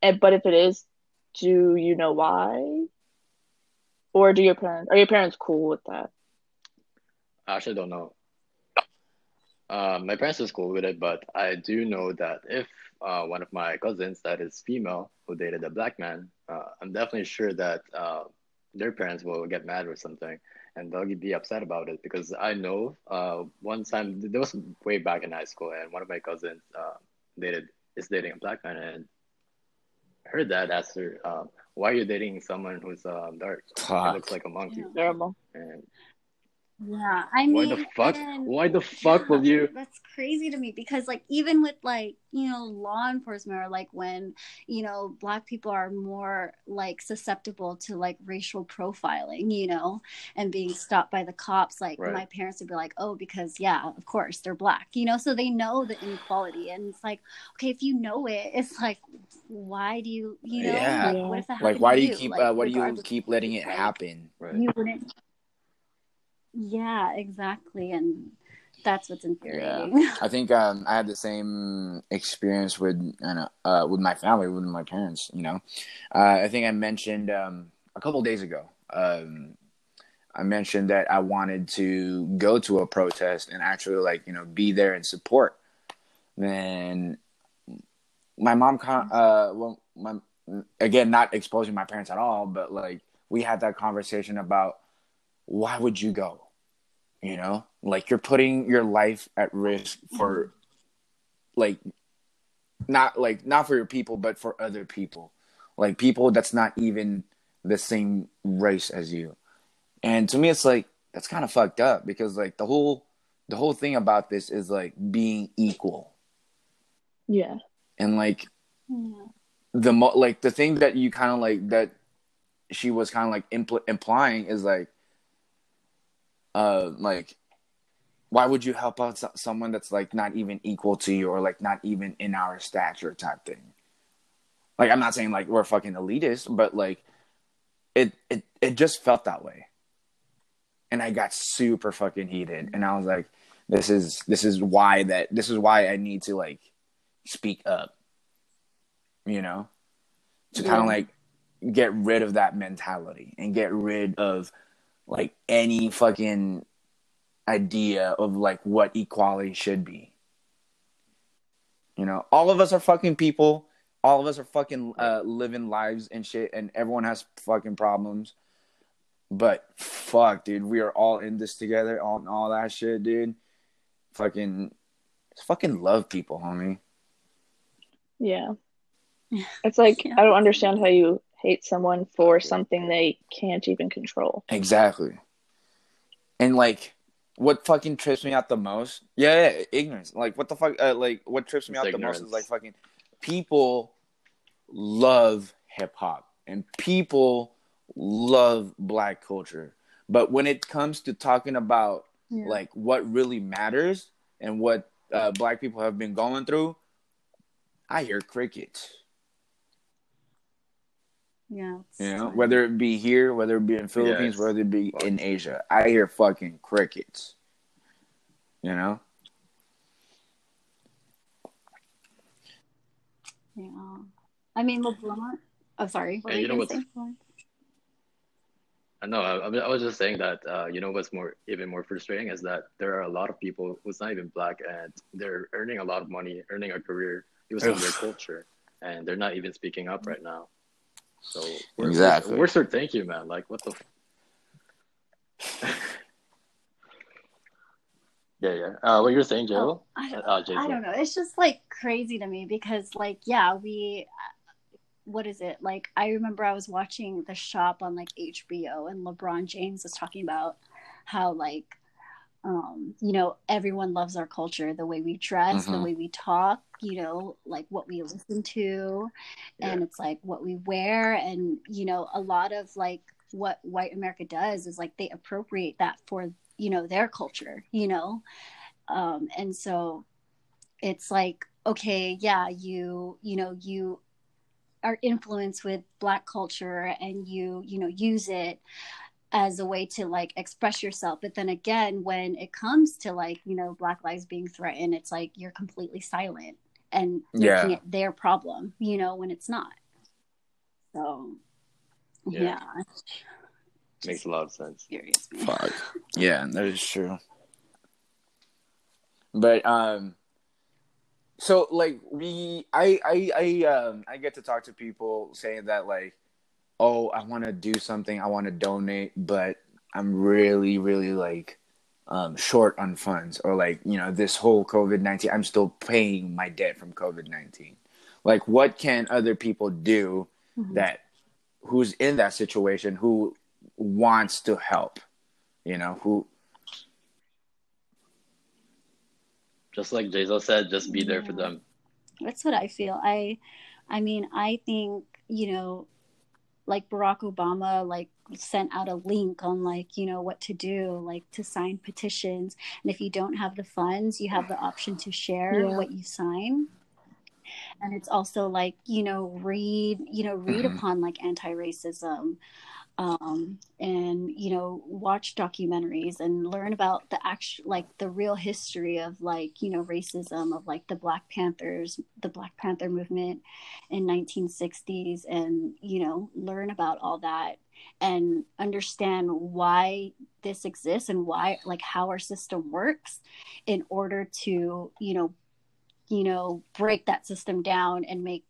And but if it is, do you know why? Or do your parents are your parents cool with that? I actually don't know. Uh, my parents is cool with it, but I do know that if uh, one of my cousins that is female who dated a black man, uh, I'm definitely sure that uh, their parents will get mad or something, and they'll be upset about it because I know uh, one time there was way back in high school, and one of my cousins uh, dated is dating a black man, and her dad asked her, um, why are you dating someone who's uh, dark? He looks like a monkey. Yeah. Terrible. And Yeah, I mean, why the fuck? Why the fuck will you? That's crazy to me because, like, even with like you know law enforcement or like when you know black people are more like susceptible to like racial profiling, you know, and being stopped by the cops. Like Right. my parents would be like, "Oh, because yeah, of course they're black," you know, so they know the inequality, and it's like, okay, if you know it, it's like, why do you, you know, Yeah. like, what if that Like, why do you keep? Like, uh, why do you keep letting it happen? Right. You wouldn't. Yeah, exactly, and that's what's infuriating. I think um, I had the same experience with uh, uh, with my family, with my parents. You know, uh, I think I mentioned um, a couple days ago. Um, I mentioned that I wanted to go to a protest and actually, like, you know, be there and support. Then my mom, con- uh, well, my again, not exposing my parents at all, but like we had that conversation about why would you go? You know, like you're putting your life at risk for, like, not like not for your people, but for other people, like people that's not even the same race as you. And to me, it's like that's kind of fucked up because like the whole the whole thing about this is like being equal Yeah. and like Yeah. the mo- like the thing that you kind of like that she was kind of like impl- implying is like uh like why would you help out someone that's like not even equal to you or like not even in our stature type thing? Like i'm not saying like we're fucking elitist but like it it it just felt that way. And i got super fucking heated. And i was like this is this is why that this is why i need to like speak up you know? To kind of like get rid of that mentality and get rid of like any fucking idea of like what equality should be you know all of us are fucking people all of us are fucking uh, living lives and shit and everyone has fucking problems but fuck dude we are all in this together all all that shit dude fucking fucking love people homie Yeah. Yeah. It's like Yeah. I don't understand how you hate someone for something they can't even control. Exactly. And like, what fucking trips me out the most? Yeah, yeah ignorance. Like, what the fuck? Uh, like, what trips me It's out the most is like fucking people love hip hop and people love black culture, but when it comes to talking about Yeah. like what really matters and what uh, black people have been going through, I hear crickets. Yeah. it's You know, fine. whether it be here, whether it be in Philippines, Yes. whether it be Fuck. in Asia, I hear fucking crickets. You know, Yeah. I mean, LeBron. Oh, sorry. What And were you know gonna what's- say? I know. I, I was just saying that. Uh, you know what's more even more frustrating is that there are a lot of people who's not even black and they're earning a lot of money, earning a career using Ugh. their culture, and they're not even speaking up right now. So we're, Exactly. we're, we're sort thank you, man. Like what the. F- yeah, yeah. Uh, what you're saying, Joe? Oh, I don't, Uh, I don't know. It's just like crazy to me because, like, yeah, we. What is it like? I remember I was watching The Shop on like HBO, and LeBron James was talking about how like, um, you know, everyone loves our culture, the way we dress, the Mhm. way we talk, you know, like what we listen to, and it's like what we wear, and you know, a lot of like what white America does is like they appropriate that for you know their culture, you know, um, and so it's like okay yeah you you know you are influenced with black culture and you you know use it as a way to like express yourself. But then again when it comes to like you know black lives being threatened it's like you're completely silent and Yeah. making it their problem you know when it's not so Yeah. yeah, Makes a lot of sense. furious fuck. yeah, that is true. But um, so like we, I, I, I, um, I get to talk to people saying that like, oh, I want to do something, I want to donate, but I'm really, really like, um, short on funds, or like, you know, this whole COVID nineteen, I'm still paying my debt from COVID nineteen. Like, what can other people do Mhm. that who's in that situation who wants to help, you know, who Just like Jason said, just be there for them. That's what I feel. I I mean, I think, you know, like Barack Obama like sent out a link on like, you know, what to do, like to sign petitions. And if you don't have the funds, you have the option to share Yeah. what you sign. And it's also like, you know, read, you know, read Mhm. upon like anti-racism um and you know watch documentaries and learn about the actual like the real history of like you know racism of like the black panthers the black panther movement in 1960s and you know learn about all that and understand why this exists and why like how our system works in order to you know you know break that system down and make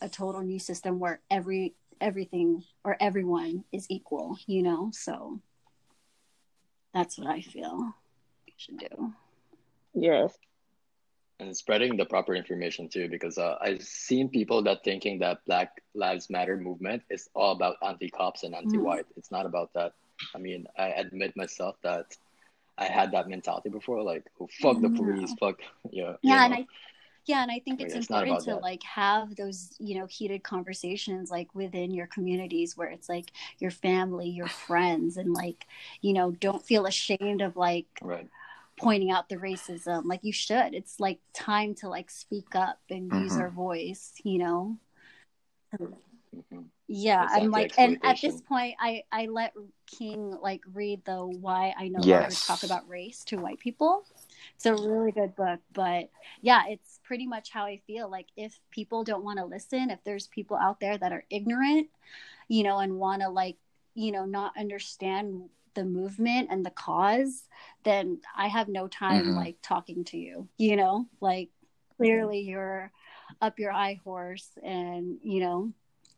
a total new system where every everything or everyone is equal, you know? So that's what I feel we should do. Yes. And spreading the proper information too because uh, i've seen people that thinking that black lives matter movement is all about anti-cops and anti-white. It's not about that. I mean i admit myself that i had that mentality before like oh, fuck the police fuck yeah Yeah, and know? I yeah, and I think it's it's important to that. like have those, you know, heated conversations like within your communities where it's like your family, your friends and like, you know, don't feel ashamed of like right pointing out the racism like you should. It's like time to like speak up and use Mhm. our voice, you know. hmm Yeah, I'm like, and at this point, I I let King like read the "Why I No Yes. Longer Talk About Race to White People." It's a really good book, but yeah, it's pretty much how I feel. Like, if people don't want to listen, if there's people out there that are ignorant, you know, and want to like, you know, not understand the movement and the cause, then I have no time Mhm. like talking to you. You know, like clearly you're up your eye horse, and you know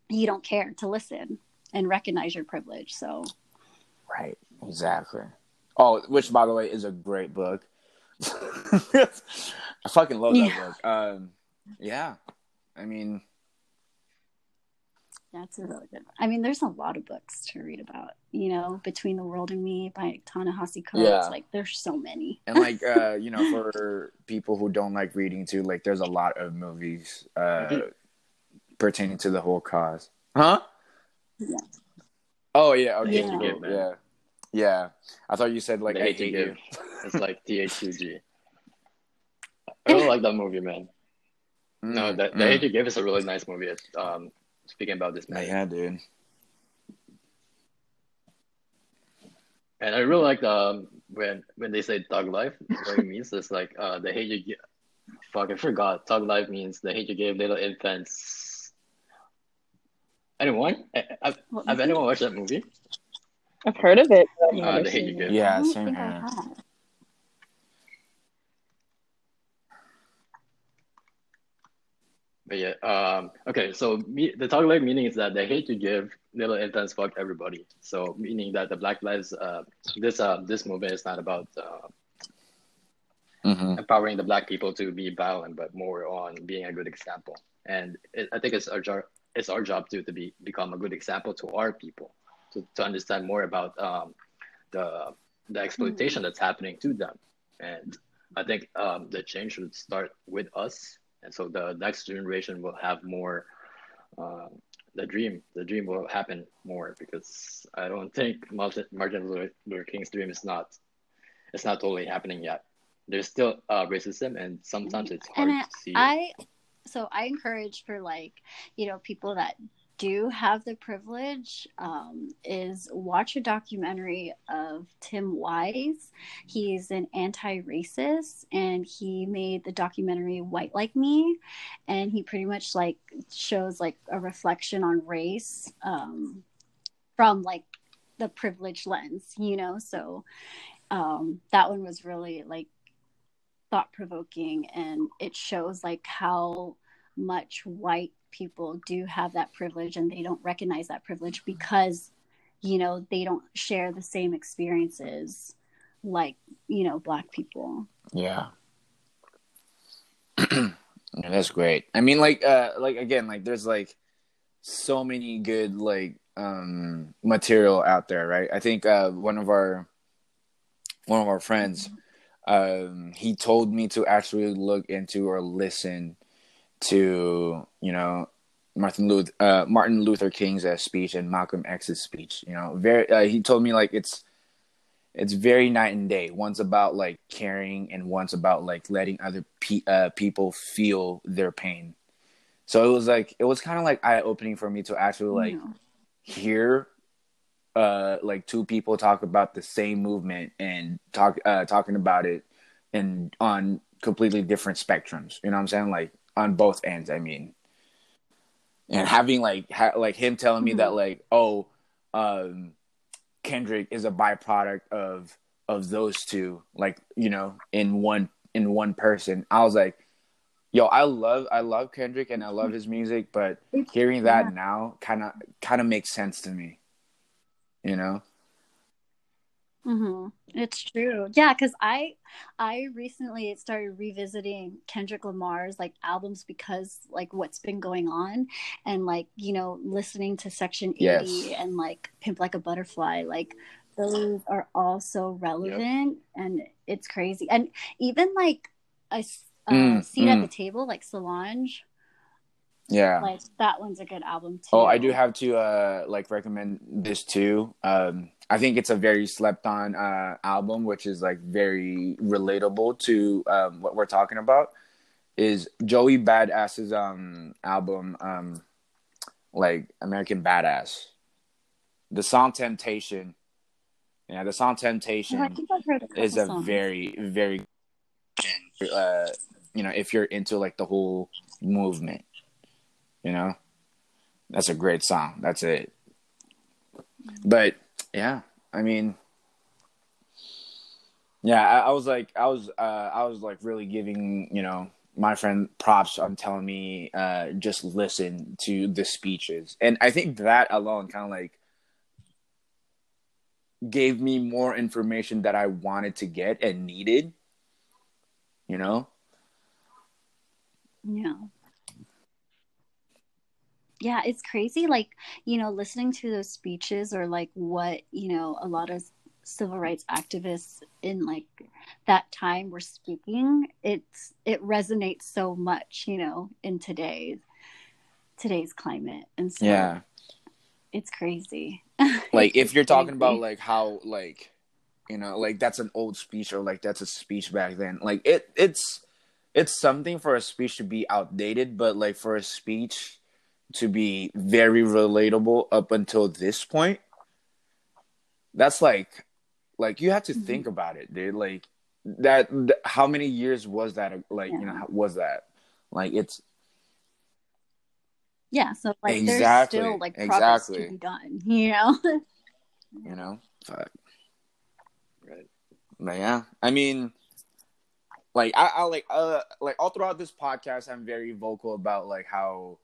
you don't care to listen and recognize your privilege. So Right. Exactly. Oh, which by the way is a great book. I fucking love that Yeah. book. Um, yeah. I mean, that's a really good. one. I mean, there's a lot of books to read about. You know, Between the World and Me by Ta-Nehisi Coates. Yeah. Like, there's so many. and like uh, you know, for people who don't like reading too, like there's a lot of movies uh pertaining to the whole cause. Huh? Yeah. Oh yeah. Okay. Yeah. cool, Yeah. Yeah. I thought you said like The I Hate to hate Give. you. it's like th2g i really like that movie man no Mm, the, the mm. hate to give is a really nice movie It's, um speaking about this man Yeah, dude. And I really like um when when they say thug life, what it means is like uh the hate you give. Fuck, I forgot. Thug life means the hate you give little infants. Anyone? I- I- Have anyone watched that movie? I've heard of it. Uh, The Hate You Give. Yeah, I same here. But yeah, um, okay. So me, the thug life meaning is that they hate to give little infants fuck everybody. So meaning that the Black Lives, uh, this uh, this movement is not about uh, hmm empowering the black people to be violent, but more on being a good example. And it, I think it's our job. It's our job too to be become a good example to our people, to, to understand more about um, the the exploitation that's happening to them. And I think um, the change should start with us. And so the next generation will have more. Um, the dream, the dream will happen more because I don't think Martin, Martin Luther King's dream is not, it's not totally happening yet there's still uh, racism and sometimes it's hard And I, to see I so I encourage for like you know people that do have the privilege um, is watch a documentary of Tim Wise. He's an anti-racist, and he made the documentary "White Like Me," and he pretty much like shows like a reflection on race um, from like the privilege lens, you know. So um, that one was really like thought provoking and it shows like how much white people do have that privilege and they don't recognize that privilege because you know they don't share the same experiences like you know black people Yeah. That's great. I mean, like, uh, like again, like there's like so many good like um, material out there, right? I think uh, one of our one of our friends, um, he told me to actually look into or listen to you know Martin Luther uh, Martin Luther King's uh, speech and Malcolm X's speech. You know, very uh, he told me like it's it's very night and day. One's about like caring, and one's about like letting other pe- uh, people feel their pain. So it was like it was kind of like eye opening for me to actually like Yeah. hear uh like two people talk about the same movement and talk uh talking about it and on completely different spectrums you know what i'm saying like on both ends i mean. And having like ha- like him telling me that like oh um kendrick is a byproduct of of those two like you know in one in one person. I was like yo i love i love kendrick and i love his music but hearing that yeah. now kind of kind of makes sense to me you know hmm It's true. Yeah, because I I recently started revisiting Kendrick Lamar's like albums because like what's been going on and like, you know, listening to Section 80 Yes. and like Pimp Like a Butterfly, like those are all so relevant and it's crazy. And even like a s- uh, Mm, seat at mm. the table like Solange, yeah like that one's a good album too. Oh, I do have to uh like recommend this too. Um I think it's a very slept on uh album which is like very relatable to um what we're talking about is Joey Badass's um album um like American Badass. The song Temptation. Yeah, the song Oh, Temptation think a is a songs. very very uh you know if you're into like the whole movement you know? That's a great song. That's it. But yeah i mean yeah I, I was like i was uh i was like really giving you know my friend props on telling me uh just listen to the speeches. And i think that alone kind of like gave me more information that i wanted to get and needed you know? Yeah. Yeah, it's crazy. Like, you know, listening to those speeches or like what, you know, a lot of civil rights activists in like that time were speaking, it's it resonates so much, you know, in today's today's climate. And so yeah it's crazy. like if you're talking crazy. about like how like you know like that's an old speech or like that's a speech back then like it it's it's something for a speech to be outdated but like for a speech to be very relatable up until this point that's like like you have to Mhm. think about it dude like that th- how many years was that like you know how- was that like it's Yeah, so like Exactly, there's still like progress exactly. to be done, you know? you know fuck Right. But yeah, I mean, like I, I like uh like all throughout this podcast, I'm very vocal about like how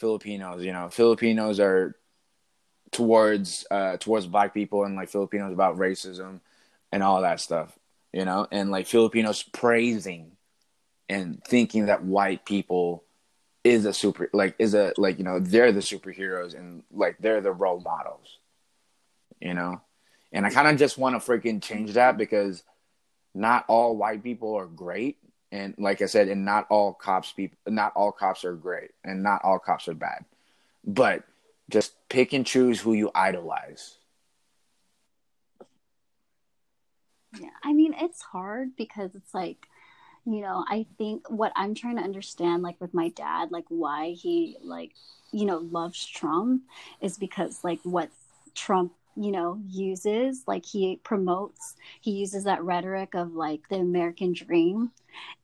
Filipinos, you know, Filipinos are towards uh towards black people and like Filipinos about racism and all that stuff, you know, and like Filipinos praising and thinking that white people is a super like is a like you know they're the superheroes and like they're the role models, you know, and I kind of just want to freaking change that because not all white people are great and like i said and not all cops people not all cops are great and not all cops are bad. But just pick and choose who you idolize. Yeah, I mean, it's hard because it's like, you know, I think what I'm trying to understand, like with my dad, like why he, like, you know, loves Trump is because, like, what Trump, you know, uses, like, he promotes, he uses that rhetoric of, like, the American dream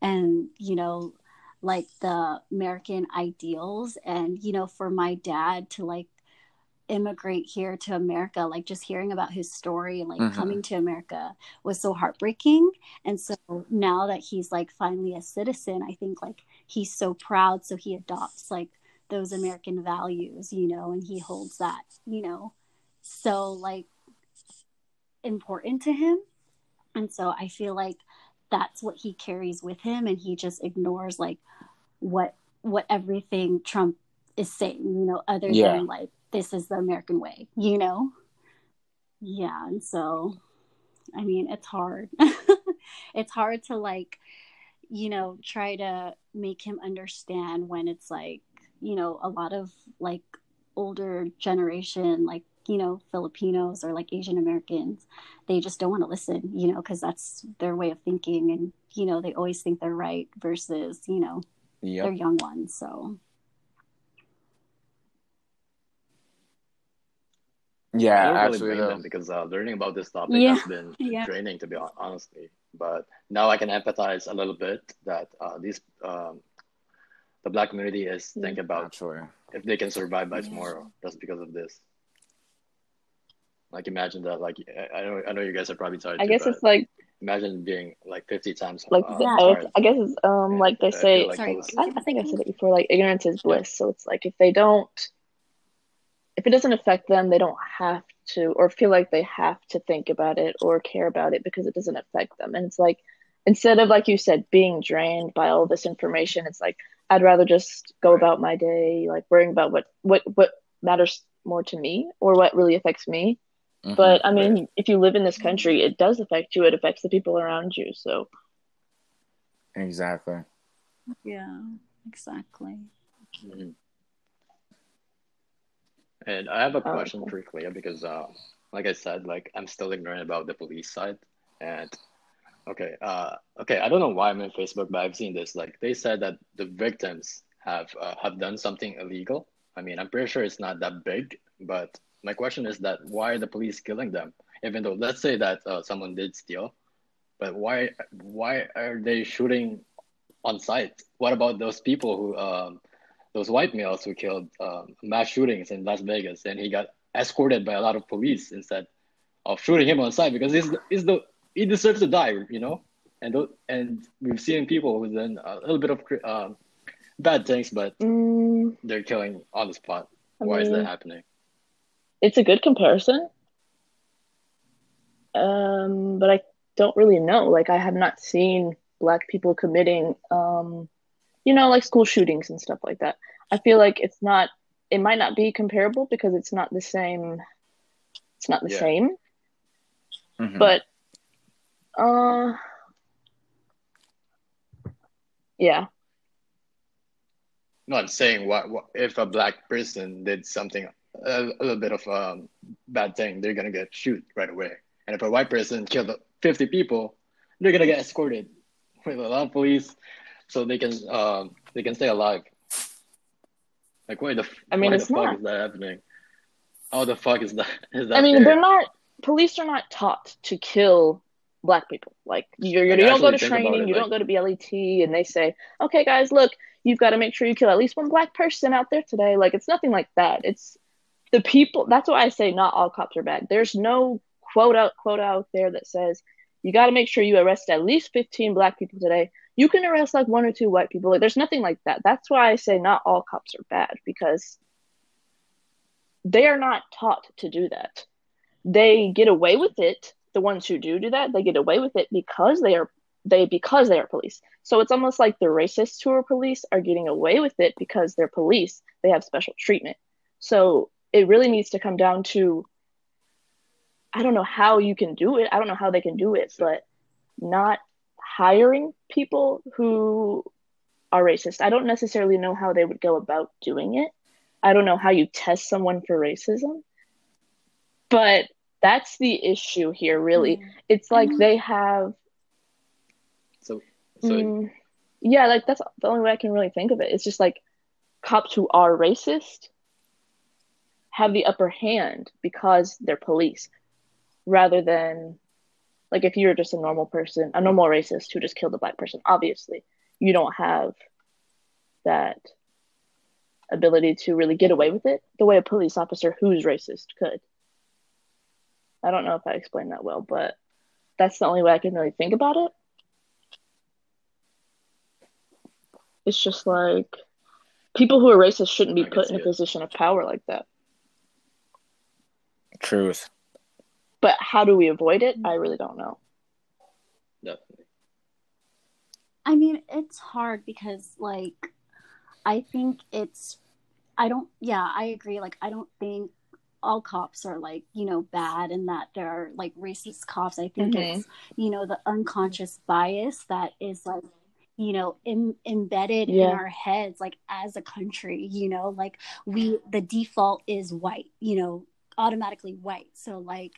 and, you know, like the American ideals. And, you know, for my dad to, like, immigrate here to America, like just hearing about his story and like Mhm. coming to America was so heartbreaking. And so now that he's like finally a citizen, I think like he's so proud. So he adopts like those American values, you know, and he holds that, you know, so like important to him. And so I feel like that's what he carries with him and he just ignores like what what everything Trump is saying, you know, other Yeah. than like this is the American way, you know? Yeah. And so, I mean, it's hard. it's hard to like, you know, try to make him understand when it's like, you know, a lot of like older generation, like, you know, Filipinos or like Asian Americans, they just don't want to listen, you know, because that's their way of thinking. And, you know, they always think they're right versus, you know, Yep. they're young ones. So, Yeah, I don't really actually, blame them because uh, learning about this topic Yeah, has been yeah. draining, to be hon- honestly. But now I can empathize a little bit that uh, these um, the black community is Mm. thinking about Actually, if they can survive by Yeah. tomorrow just because of this. Like imagine that. Like I I know I know you guys are probably tired. I too, guess but it's like imagine being like fifty times like uh, Yeah. I guess it's um And like they I say like Sorry, I, I think I said it before like ignorance is bliss so it's like if they don't if it doesn't affect them they don't have to or feel like they have to think about it or care about it because it doesn't affect them and it's like instead of like you said being drained by all this information it's like I'd rather just go Right. about my day like worrying about what what what matters more to me or what really affects me Mhm. but I mean if you live in this country it does affect you it affects the people around you so exactly. yeah, exactly. Mhm. And I have a Oh, question okay. for Clea because, uh, like I said, like I'm still ignorant about the police side. And okay, uh, okay, I don't know why I'm in Facebook, but I've seen this. Like they said that the victims have uh, have done something illegal. I mean, I'm pretty sure it's not that big, but my question is that why are the police killing them? Even though let's say that uh, someone did steal, but why why are they shooting on sight? What about those people who um, those white males who killed um, mass shootings in Las Vegas, and he got escorted by a lot of police instead of shooting him on sight because he's he's the he deserves to die, you know. And tho- and we've seen people who've done a little bit of um, bad things, but mm, they're killing on the spot. I Why is that happening? It's a good comparison. Um, but I don't really know. Like I have not seen black people committing um, you know, like school shootings and stuff like that. I feel like it's not it might not be comparable because it's not the same it's not the Yeah. same. Mhm. But uh yeah. Not saying what, what if a black person did something a, a little bit of a bad thing, they're gonna get shoot right away. And if a white person killed 50 people, they're gonna get escorted with a lot of police, so they can um, they can stay alive. Like why the I mean, why it's the fuck not. is that happening? How the fuck is that? Is that I mean, fair? they're not police are not taught to kill black people. Like you're, Like, you don't go to actually think about training, it, you like- don't go to BLET, and they say, "Okay, guys, look, you've got to make sure you kill at least one black person out there today." Like it's nothing like that. It's the people. That's why I say not all cops are bad. There's no quote out quote out there that says you got to make sure you arrest at least 15 black people today. You can arrest like one or two white people. Like there's nothing like that. That's why I say not all cops are bad because they are not taught to do that they get away with it the ones who do do that they get away with it because they are they because they are police so it's almost like the racists who are police are getting away with it because they're police they have special treatment so it really needs to come down to i don't know how you can do it. I don't know how they can do it but not hiring people who are racist. I don't necessarily know how they would go about doing it. I don't know how you test someone for racism but that's the issue here really. It's like Mhm. they have So so mm, yeah like that's the only way i can really think of it. It's just like cops who are racist have the upper hand because they're police rather than like if you're just a normal person a normal racist who just killed a black person obviously you don't have that ability to really get away with it the way a police officer who's racist could. I don't know if i explained that well but that's the only way i can really think about it. It's just like people who are racist shouldn't be put in a it. position of power like that Truth. but how do we avoid it i really don't know definitely. I mean, it's hard because, like, I think it's I don't. Yeah, I agree. Like, I don't think all cops are like you know bad and that there are like racist cops. I think Mhm. it's you know the unconscious bias that is like you know in, embedded in our heads like as a country you know like we the default is white you know automatically white so like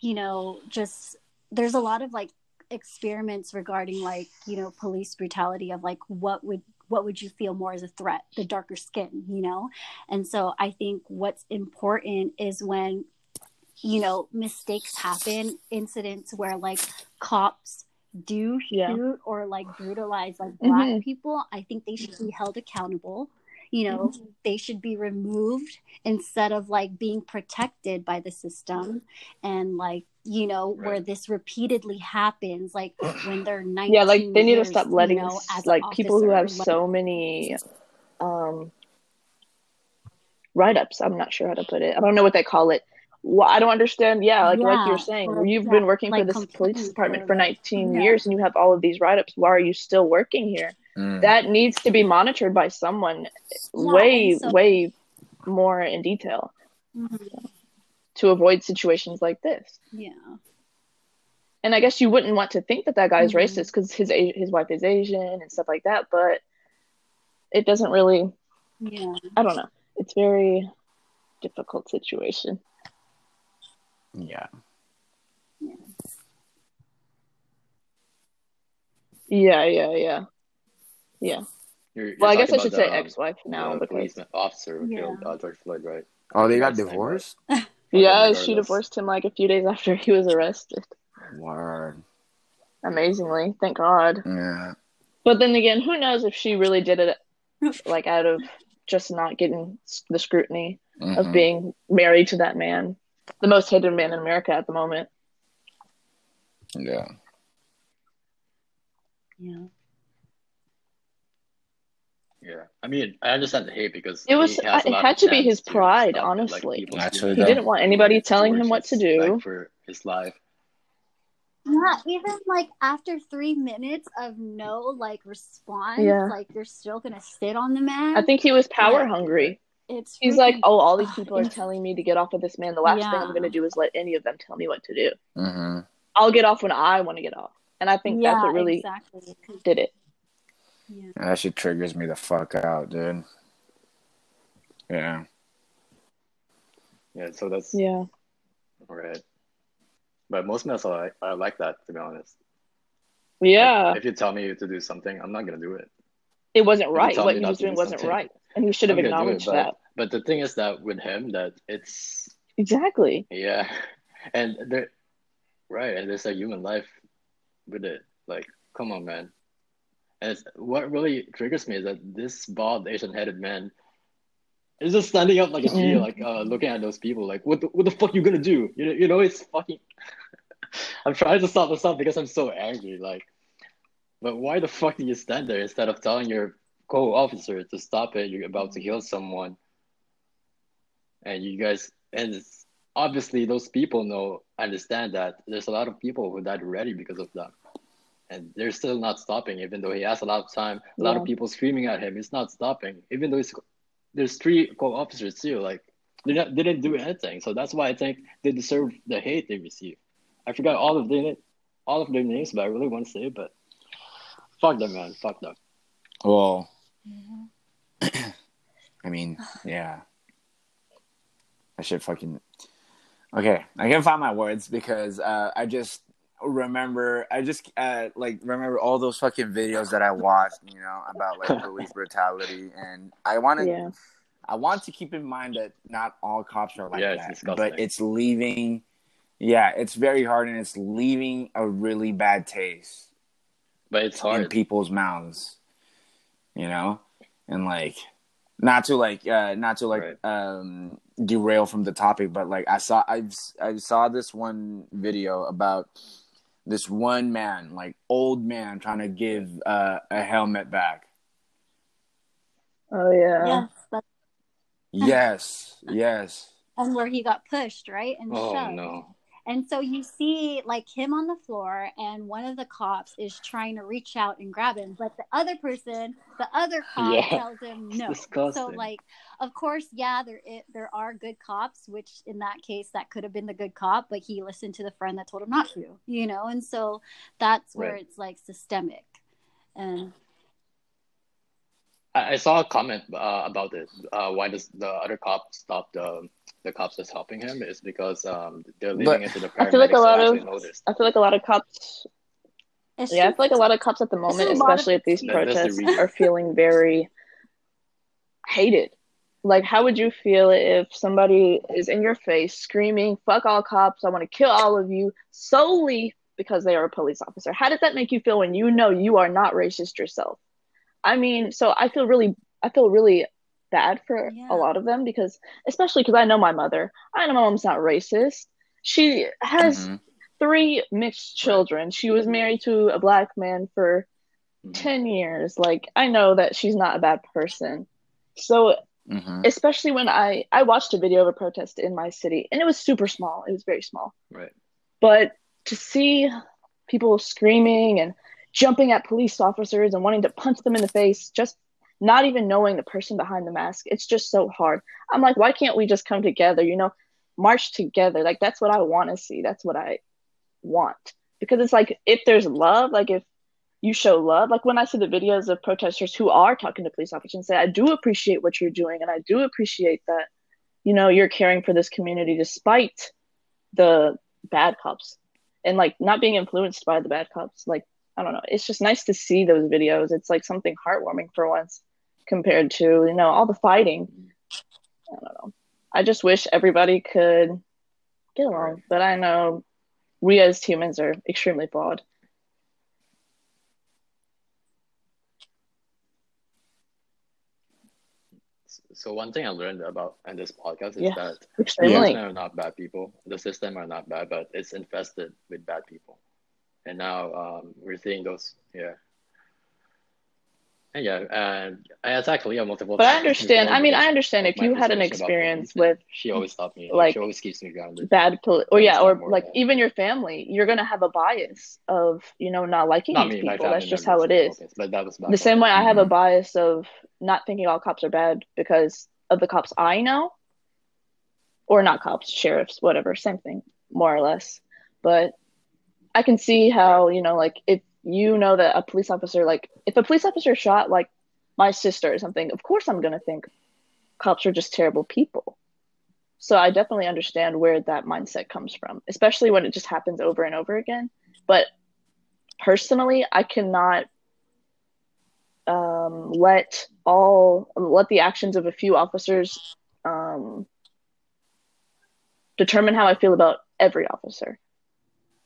you know just there's a lot of like experiments regarding like you know police brutality of like what would what would you feel more as a threat the darker skin you know and so i think what's important is when you know mistakes happen incidents where like cops do Yeah. shoot or like brutalize like black Mhm. people i think they should be held accountable you know they should be removed instead of like being protected by the system and like you know where this repeatedly happens like when they're 19 yeah like they need to years, stop you letting know, as like people who have so many um write-ups. I'm not sure how to put it. I don't know what they call it. Well, i don't understand. Yeah like like you're saying you've yeah, been working for this police department for 19 yeah. years and you have all of these write-ups. Why are you still working here Mm. that needs to be monitored by someone Yeah, way so- way more in detail Mhm. to avoid situations like this yeah and I guess you wouldn't want to think that that guy is Mhm. racist because his his wife is Asian and stuff like that, but it doesn't really. yeah I don't know. It's very difficult situation. Yeah. Yeah, yeah, yeah, yeah. You're, you're Well, I guess I should about say the, ex-wife now the because policeman officer who Yeah. killed uh, George Floyd, right? Oh, they got divorced. yeah, Regardless. she divorced him like a few days after he was arrested. Word. Amazingly, thank God. Yeah. But then again, who knows if she really did it like out of just not getting the scrutiny of Mhm. being married to that man, the most hated man in America at the moment. Yeah. yeah Yeah, I mean, I understand the hate because It was- he has a it had to be his pride, stop it, like, honestly. people Naturally, screaming He though. didn't want anybody telling him what to do. like, for his life. Yeah, even like after three minutes of no like response, Yeah. like you're still gonna sit on the man. I think he was power Yeah. hungry. it's He's like, oh, all these Ugh, people are telling me to get off of this man. The last thing I'm going to do is let any of them tell me what to do. Mm-hmm. I'll get off when I want to get off. And I think yeah, that's what really exactly. did it. Yeah. That shit triggers me the fuck out, dude. Yeah. Yeah, so that's Yeah. right. But most men are like, are like that, to be honest. Yeah. If you tell me to do something, I'm not gonna do it. It wasn't right. What he was do doing wasn't something, right. And he should have do it, acknowledged but- that. But the thing is that with him, that it's Exactly. yeah, and there, right, and there's a human life with it. Like, come on, man. And what really triggers me is that this bald Asian-headed man is just standing up like a G, Mm. like uh, looking at those people, like, what the, what the fuck you gonna do? You know, you know, it's fucking. I'm trying to stop myself because I'm so angry, like. But why the fuck do you stand there instead of telling your co-officer to stop it? You're about to kill someone, and you guys, and it's, obviously those people know, understand that there's a lot of people who died already because of that, and they're still not stopping, even though he has a lot of time, a lot of people screaming at him. He's not stopping, even though it's, there's three co-officers too. Like they not, they didn't do anything, so that's why I think they deserve the hate they receive. I forgot all of their all of their names, but I really want to say it, but fuck them, man, fuck them. Well, I mean, yeah. I should fucking. Okay, I can't find my words because uh, I just remember. I just uh, like remember all those fucking videos that I watched. You know about like police brutality, and I want to. Yeah. I want to keep in mind that not all cops are like Yeah, that, disgusting. but it's leaving. Yeah, it's very hard, and it's leaving a really bad taste But it's hard in people's mouths you know and like not to like uh not to like Right. um derail from the topic but like i saw i i saw this one video about this one man like old man trying to give uh a helmet back Oh yeah. Yes, that's, yes yes and where he got pushed, right? And Oh shoved. no. And so you see like him on the floor and one of the cops is trying to reach out and grab him, but the other person, the other cop Yeah. tells him no. So like of course, yeah, there it, there are good cops, which in that case that could have been the good cop, but he listened to the friend that told him not to, you know, and so that's where Right. it's like systemic, and I, I saw a comment uh, about it. Uh, why does the other cop stop the the cops that's helping him? Is because um, they're leaving But- it to the I feel like a lot of actually notice. I feel like a lot of cops it's yeah, I feel like a lot of cops at the moment, a of especially at these fatigue. That- that's the protests, are feeling very hated. Like, how would you feel if somebody is in your face screaming, fuck all cops, I want to kill all of you, solely because they are a police officer? How does that make you feel when you know you are not racist yourself? I mean, so I feel really, I feel really bad for Yeah. a lot of them because, especially because I know my mother. I know my mom's not racist. She has Mhm. three mixed children. She was married to a black man for Mhm. 10 years. Like, I know that she's not a bad person. So, Mhm. especially when I I watched a video of a protest in my city and it was super small. It was very small. Right. But to see people screaming and jumping at police officers and wanting to punch them in the face just not even knowing the person behind the mask, it's just so hard. I'm like, why can't we just come together, you know, march together? Like that's what I want to see. That's what I want. Because it's like if there's love, like if you show love, like when I see the videos of protesters who are talking to police officers and say, I do appreciate what you're doing and I do appreciate that, you know, you're caring for this community despite the bad cops and like not being influenced by the bad cops. Like, I don't know. It's just nice to see those videos. It's like something heartwarming for once compared to, you know, all the fighting. I don't know. I just wish everybody could get along, but I know we as humans are extremely flawed. So one thing I learned about in this podcast is Yeah. that Extremely. policemen are not bad people. The system are not bad, but it's infested with bad people. And now um, we're seeing those. Yeah. Yeah, and I attacked Leah multiple But I understand. I mean, I understand if you had an experience with She always stopped me. like, she always keeps me grounded. bad poli- or yeah, or like about- even your family, you're gonna have a bias of you know not liking Not these me, people. That's just how it is. But that was The same way I have a bias of not thinking all cops are bad because of the cops I know, or not cops, sheriffs, whatever, same thing, more or less. But I can see how you know, like if you know that a police officer, like if a police officer shot like my sister or something, of course I'm gonna think cops are just terrible people. So I definitely understand where that mindset comes from, especially when it just happens over and over again. But personally, I cannot um, let all let the actions of a few officers um, determine how I feel about every officer.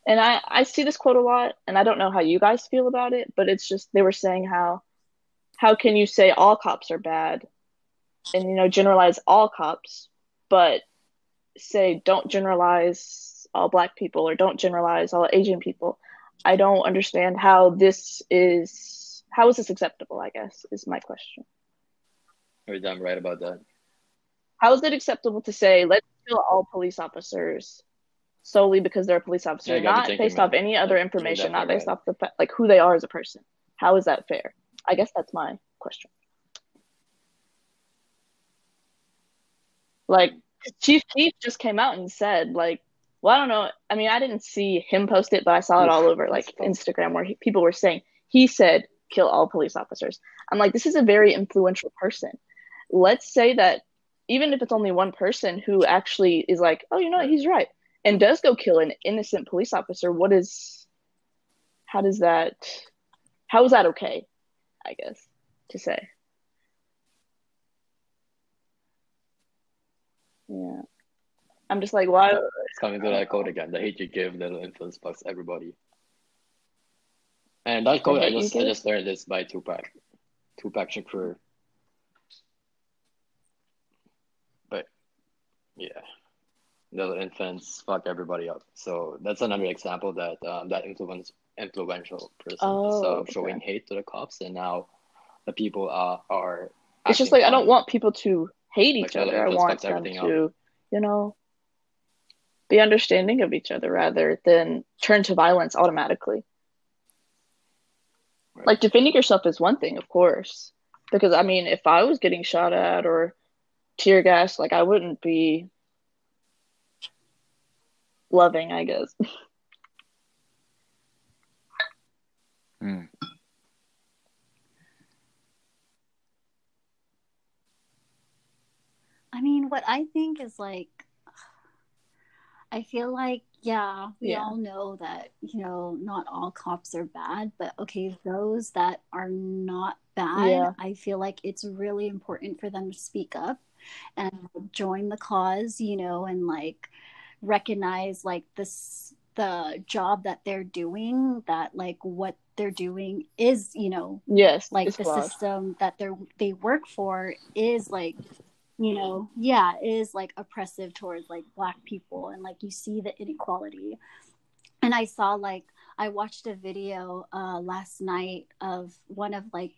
And I, I see this quote a lot, and I don't know how you guys feel about it, but it's just they were saying how how can you say all cops are bad and you know generalize all cops, but say don't generalize all black people or don't generalize all Asian people. I don't understand how this is how is this acceptable, I guess, is my question. You're damn right about that. How is it acceptable to say let's kill all police officers solely because they're a police officer, Yeah, you got me not based off any other information, not based right. off the fa- like who they are as a person? How is that fair? I guess that's my question. Like Chief Keef just came out and said like, well, I don't know. I mean, I didn't see him post it, but I saw it all over like Instagram where he, people were saying he said kill all police officers. I'm like, this is a very influential person. Let's say that even if it's only one person who actually is like, oh, you know, what, he's right, and does go kill an innocent police officer, what is, how does that, how is that okay? I guess to say. Yeah. I'm just like, why? It's coming to that quote again. The hate you give, little influence fucks everybody. And that quote, I just I just learned this by Tupac, Tupac Shakur. But yeah, little infants fuck everybody up. So that's another example that um, that influence influential person Oh, okay. showing hate to the cops, and now the people are are. It's just like I don't want people to hate each Like, other. I want them everything up. to, you know, be understanding of each other rather than turn to violence automatically. Right. Like defending yourself is one thing, of course, because I mean, if I was getting shot at or tear gas, like I wouldn't be loving, I guess. Mm. I mean, what I think is like, I feel like, yeah, we Yeah. all know that, you know, not all cops are bad, but okay, those that are not bad, Yeah. I feel like it's really important for them to speak up and join the cause, you know, and like recognize like this, the job that they're doing, that like what they're doing is, you know, Yes, like the flawed. system that they're they work for is like you know yeah is like oppressive towards like black people and like you see the inequality and i saw like i watched a video uh last night of one of like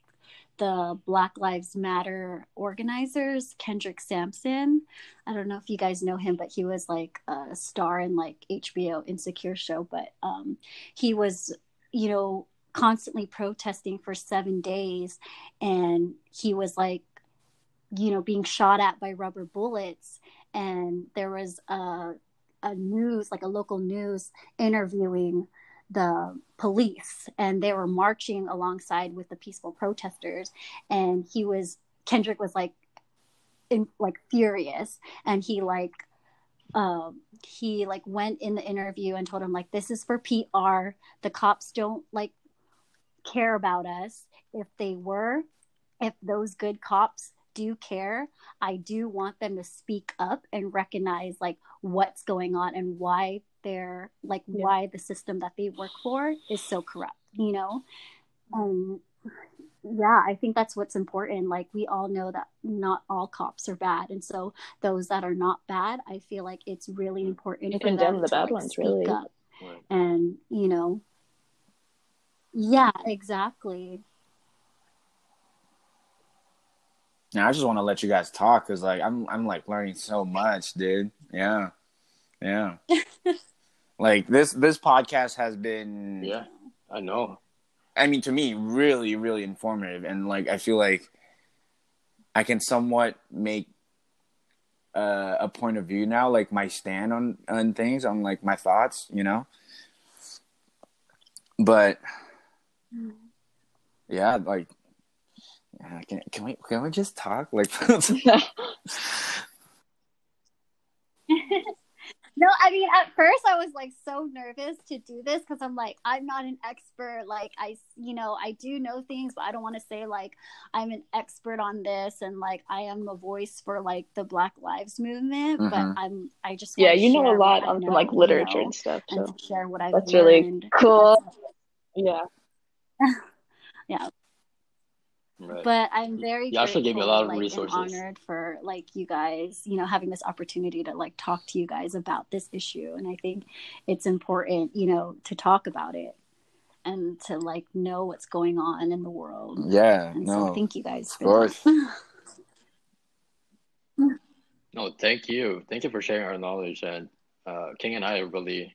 the black lives matter organizers kendrick sampson. I don't know if you guys know him but he was like a star in like hbo insecure show but um he was you know constantly protesting for seven days and he was like you know being shot at by rubber bullets. And there was a a news like a local news interviewing the police and they were marching alongside with the peaceful protesters. And he was Kendrick was like in like furious. And he like um he like went in the interview and told him like this is for PR the cops don't like care about us. If they were if those good cops do care i do want them to speak up and recognize like what's going on and why they're like Yeah. why the system that they work for is so corrupt you know and yeah i think that's what's important like we all know that not all cops are bad and so those that are not bad i feel like it's really important And for them condemn the to, bad like, ones, speak really. up Right. and you know yeah exactly now I just want to let you guys talk because like I'm I'm like learning so much, dude. Yeah, yeah. like this this podcast has been Yeah, I know. I mean, to me, really, really informative, and like I feel like I can somewhat make uh, a point of view now, like my stand on on things, on like my thoughts, you know. But yeah, like, yeah, can can we can we just talk? Like, No, I mean, at first I was like so nervous to do this because I'm like, I'm not an expert. Like, I, you know, I do know things, but I don't want to say like I'm an expert on this and like I am a voice for like the Black Lives Movement. Mhm. But I'm, I just yeah, you know a lot what on know, like you literature know, and stuff. and So to share what I've that's really cool. Yeah. yeah. Right. but I'm very You actually gave me a lot of grateful, like, resources. honored for like you guys, you know, having this opportunity to like talk to you guys about this issue, and I think it's important, you know, to talk about it and to like know what's going on in the world. yeah, And no, so, thank you guys of for course. that. No, thank you. Thank you for sharing our knowledge. And uh, King and I are really,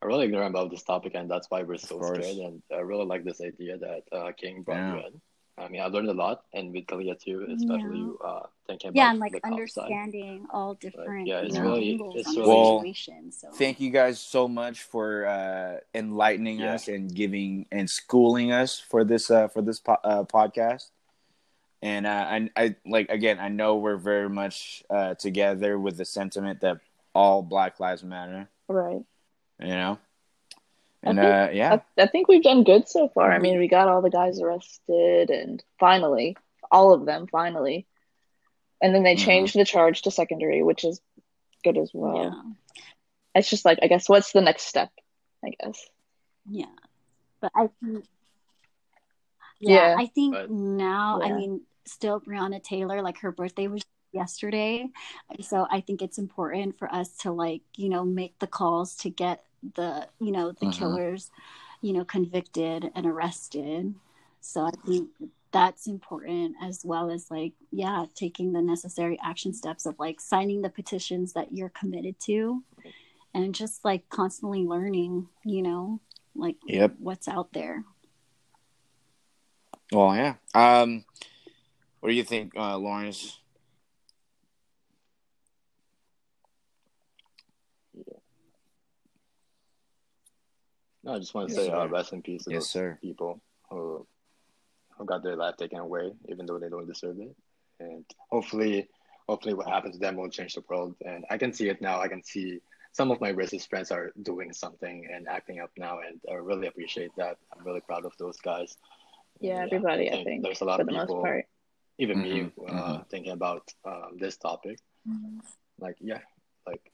are really ignorant about this topic, and that's why we're so scared. And I really like this idea that uh, King brought Yeah. you in. I mean, I learned a lot, and with Kalia too, especially Yeah. you uh, thinking about yeah, and like the cop side. understanding all different Yeah, it's you know, really- angles it's on the really- Well. So Thank you guys so much for uh, enlightening Yeah. us and giving and schooling us for this uh, for this po- uh, podcast. And uh, I, I like again, I know we're very much uh, together with the sentiment that all Black Lives Matter. Right. You know, I and think- uh, yeah, I, I think we've done good so far. I mean, we got all the guys arrested, and finally, all of them finally. And then they Mhm. changed the charge to secondary, which is good as well. yeah, It's just like, I guess, what's the next step? I guess. yeah, but I think. Yeah, Yeah. I think But- now, I mean, still Breonna Taylor, like her birthday was yesterday. So I think it's important for us to like, you know, make the calls to get the, you know, the Mhm. killers, you know, convicted and arrested. So I think that's important as well as like, yeah, taking the necessary action steps of like signing the petitions that you're committed to and just like constantly learning, you know, like Yep. what's out there. well, yeah. Um, what do you think, uh, Lawrence? No, I just want to Yes, say uh, sir. rest in peace to Yes, those sir. people who who got their life taken away, even though they don't deserve it. And hopefully, hopefully, what happens to them will change the world. And I can see it now. I can see some of my racist friends are doing something and acting up now, and I really appreciate that. I'm really proud of those guys. Yeah, And, everybody, I think, there's a lot for of the people, most part. even me, Mhm, uh, mhm. thinking about um, this topic. Like, yeah, like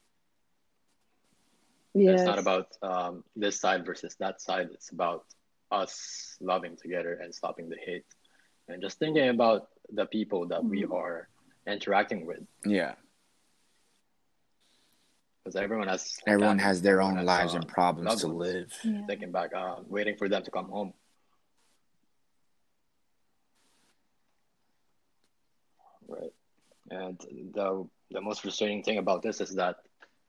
Yes. it's not about um, this side versus that side. It's about us loving together and stopping the hate, and just thinking about the people that we Mm-hmm. are interacting with, Yeah. because everyone has Everyone families, has their own has, lives uh, and problems to live. Yeah. Thinking back, uh, waiting for them to come home. Right. And the the most frustrating thing about this is that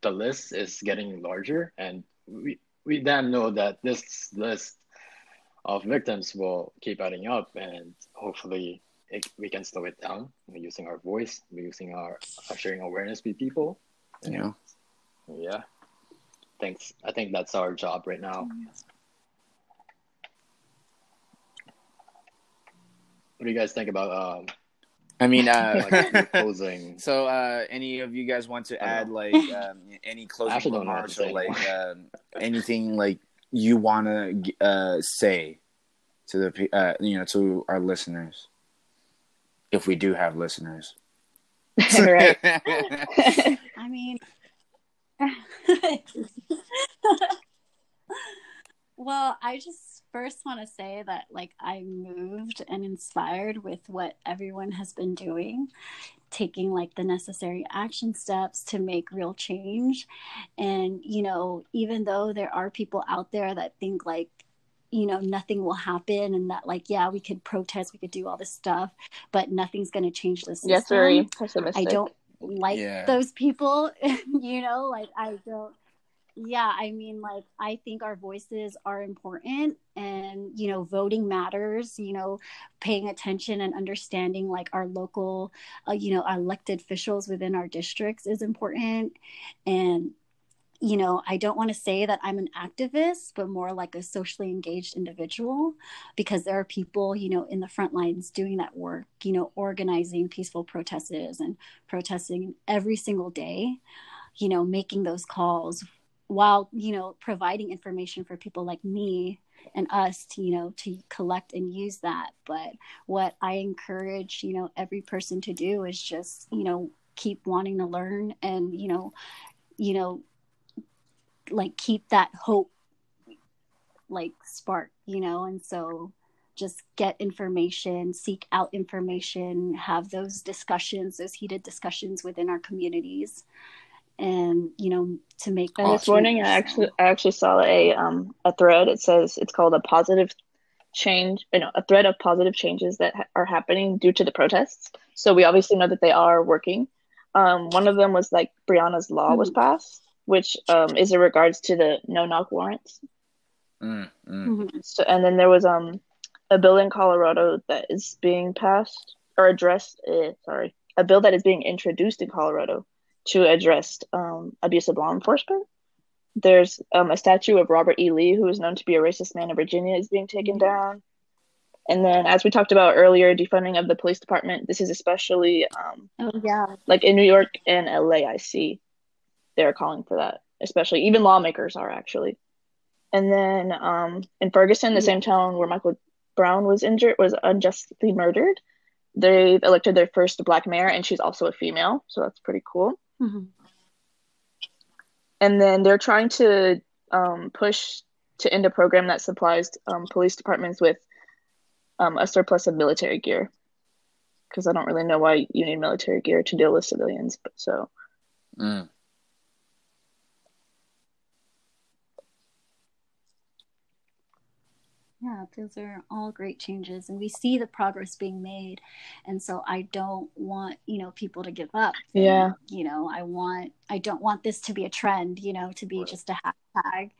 the list is getting larger, and we we damn know that this list of victims will keep adding up, and hopefully it, we can slow it down using our voice, using our sharing awareness with people. Know. Yeah. Thanks. I think that's our job right now. What do you guys think about um I mean, uh, like closing? so, uh, any of you guys want to add like um, any I closing actually don't know what to remarks or like um, anything like you want to uh, say to the pe- uh, you know to our listeners, if we do have listeners? right. I mean, well, I just first want to say that like I'm moved and inspired with what everyone has been doing, taking like the necessary action steps to make real change. And, you know, even though there are people out there that think like, you know, nothing will happen and that like, yeah, we could protest, we could do all this stuff, but nothing's going to change this. Yes, very pessimistic. I don't like Yeah. those people, you know, like I don't yeah, I mean like I think our voices are important and you know voting matters, you know, paying attention and understanding like our local uh, you know, elected officials within our districts is important. And you know, I don't want to say that I'm an activist, but more like a socially engaged individual because there are people, you know, in the front lines doing that work, you know, organizing peaceful protests and protesting every single day, you know, making those calls while, you know, providing information for people like me and us to, you know, to collect and use that. But what I encourage, you know, every person to do is just, you know, keep wanting to learn and, you know, you know, like keep that hope like spark you know and so just get information seek out information have those discussions those heated discussions within our communities and you know to make And that this morning. I actually I actually saw a um a thread. It says it's called a positive change. You know, a thread of positive changes that ha- are happening due to the protests. So we obviously know that they are working. Um, one of them was like Breonna's law was passed, which um is in regards to the no knock warrants. Mm, mm. Mhm. So and then there was um a bill in Colorado that is being passed or addressed. Eh, sorry, a bill that is being introduced in Colorado to address um, abuse of law enforcement. There's um, a statue of Robert E. Lee, who is known to be a racist man in Virginia, is being taken down. And then, as we talked about earlier, defunding of the police department. This is especially um, oh yeah like in New York and LA. I see they're calling for that, especially even lawmakers are actually. And then um, in Ferguson, the Yeah. same town where Michael Brown was injured, was unjustly murdered. They've elected their first black mayor, and she's also a female, so that's pretty cool. Mhm. And then they're trying to um, push to end a program that supplies um, police departments with um, a surplus of military gear. Because I don't really know why you need military gear to deal with civilians, but so Mm. Yeah, those are all great changes, and we see the progress being made. And so I don't want you know people to give up. And, Yeah. you know, I want I don't want this to be a trend. You know, to be Right. just a hashtag.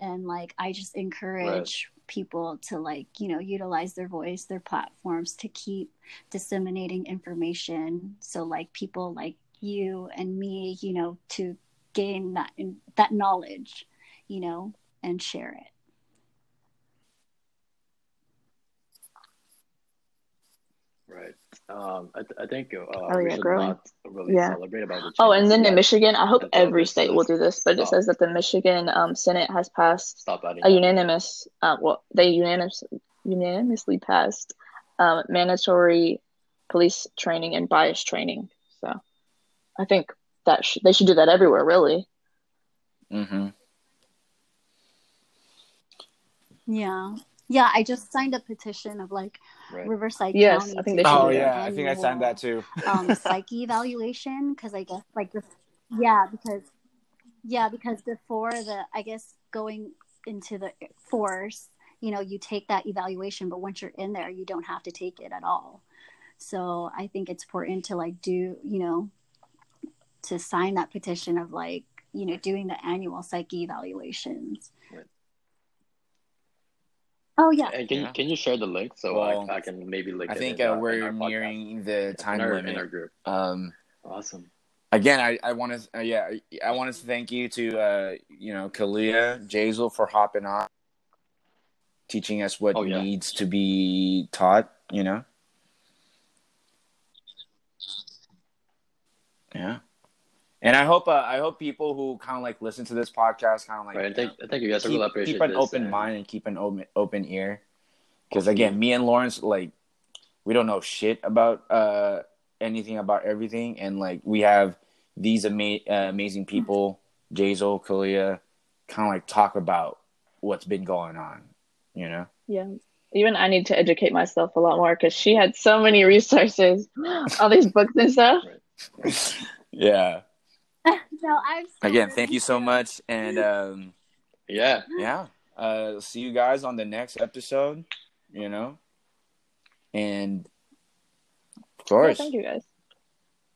And like I just encourage people to like you know utilize their voice, their platforms to keep disseminating information. So like people like you and me, you know, to gain that that knowledge, you know, and share it. Right. Um, I, th- I think uh, Oh, we yeah, should growing. not really Yeah. celebrate about the Oh, and then in Michigan, I hope every this state will do this, but it says that the Michigan um, Senate has passed Stop adding a unanimous, uh, well, they unanimous, unanimously passed um, mandatory police training and bias training. So I think that sh- they should do that everywhere, really. Mm-hmm. Yeah. Yeah, I just signed a petition of like Right. Riverside Yes, County. I think they should Oh do their yeah, I think I signed that too. um psyche evaluation because I guess like the, yeah because yeah because before the I guess going into the force you know you take that evaluation but once you're in there you don't have to take it at all so I think it's important to like do you know to sign that petition of like you know doing the annual psyche evaluations. Right. Oh yeah, And can Yeah. you can you share the link so Well, I, I can maybe link I it think in uh, our- in we're our podcast. nearing the time in our, limit. in our group. Um, Awesome. again, I, I want to, uh, yeah, I want to thank you to, uh, you know, Kalia, Jazel for hopping on, teaching us what Oh, yeah. needs to be taught, you know? Yeah. And I hope, uh, I hope people who kind of like listen to this podcast kind of like right. I you know, I think you guys keep, really appreciate keep an this open and- mind and keep an open, open ear. Because again, me and Lawrence, like, we don't know shit about uh, anything about everything, and like we have these ama- uh, amazing people, Jazel, Kalia, kind of like talk about what's been going on. You know? Yeah. Even I need to educate myself a lot more because she had so many resources, all these books and stuff. Yeah. no, I'm still Again, thank you so much, and um, Yeah. yeah, uh, see you guys on the next episode. You know, and of Yeah, course, thank you guys.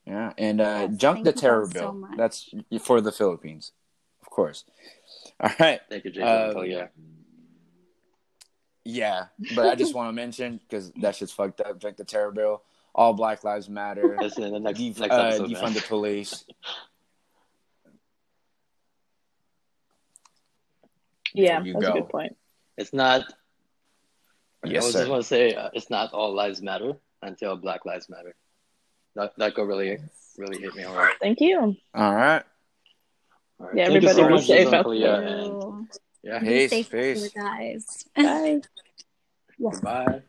Yeah, and uh, Yes, junk the terror guys so bill. That's for the Philippines, of course. All right. Thank you, Jason. Um, Oh, yeah. Yeah, but I just want to mention because that shit's fucked up. Junk the terror bill. All Black Lives Matter. Listen in the next Def- next uh, defund man. the police. Yeah, you that's go. a good point. It's not. Yes, I was sir. just want to say uh, it's not all lives matter until Black Lives Matter. That that could really really hit me hard. Thank you. All right. All right. Yeah, Thank you so everybody be safe out there. and yeah, Be Peace, safe peace. guys. Bye. Yes. bye.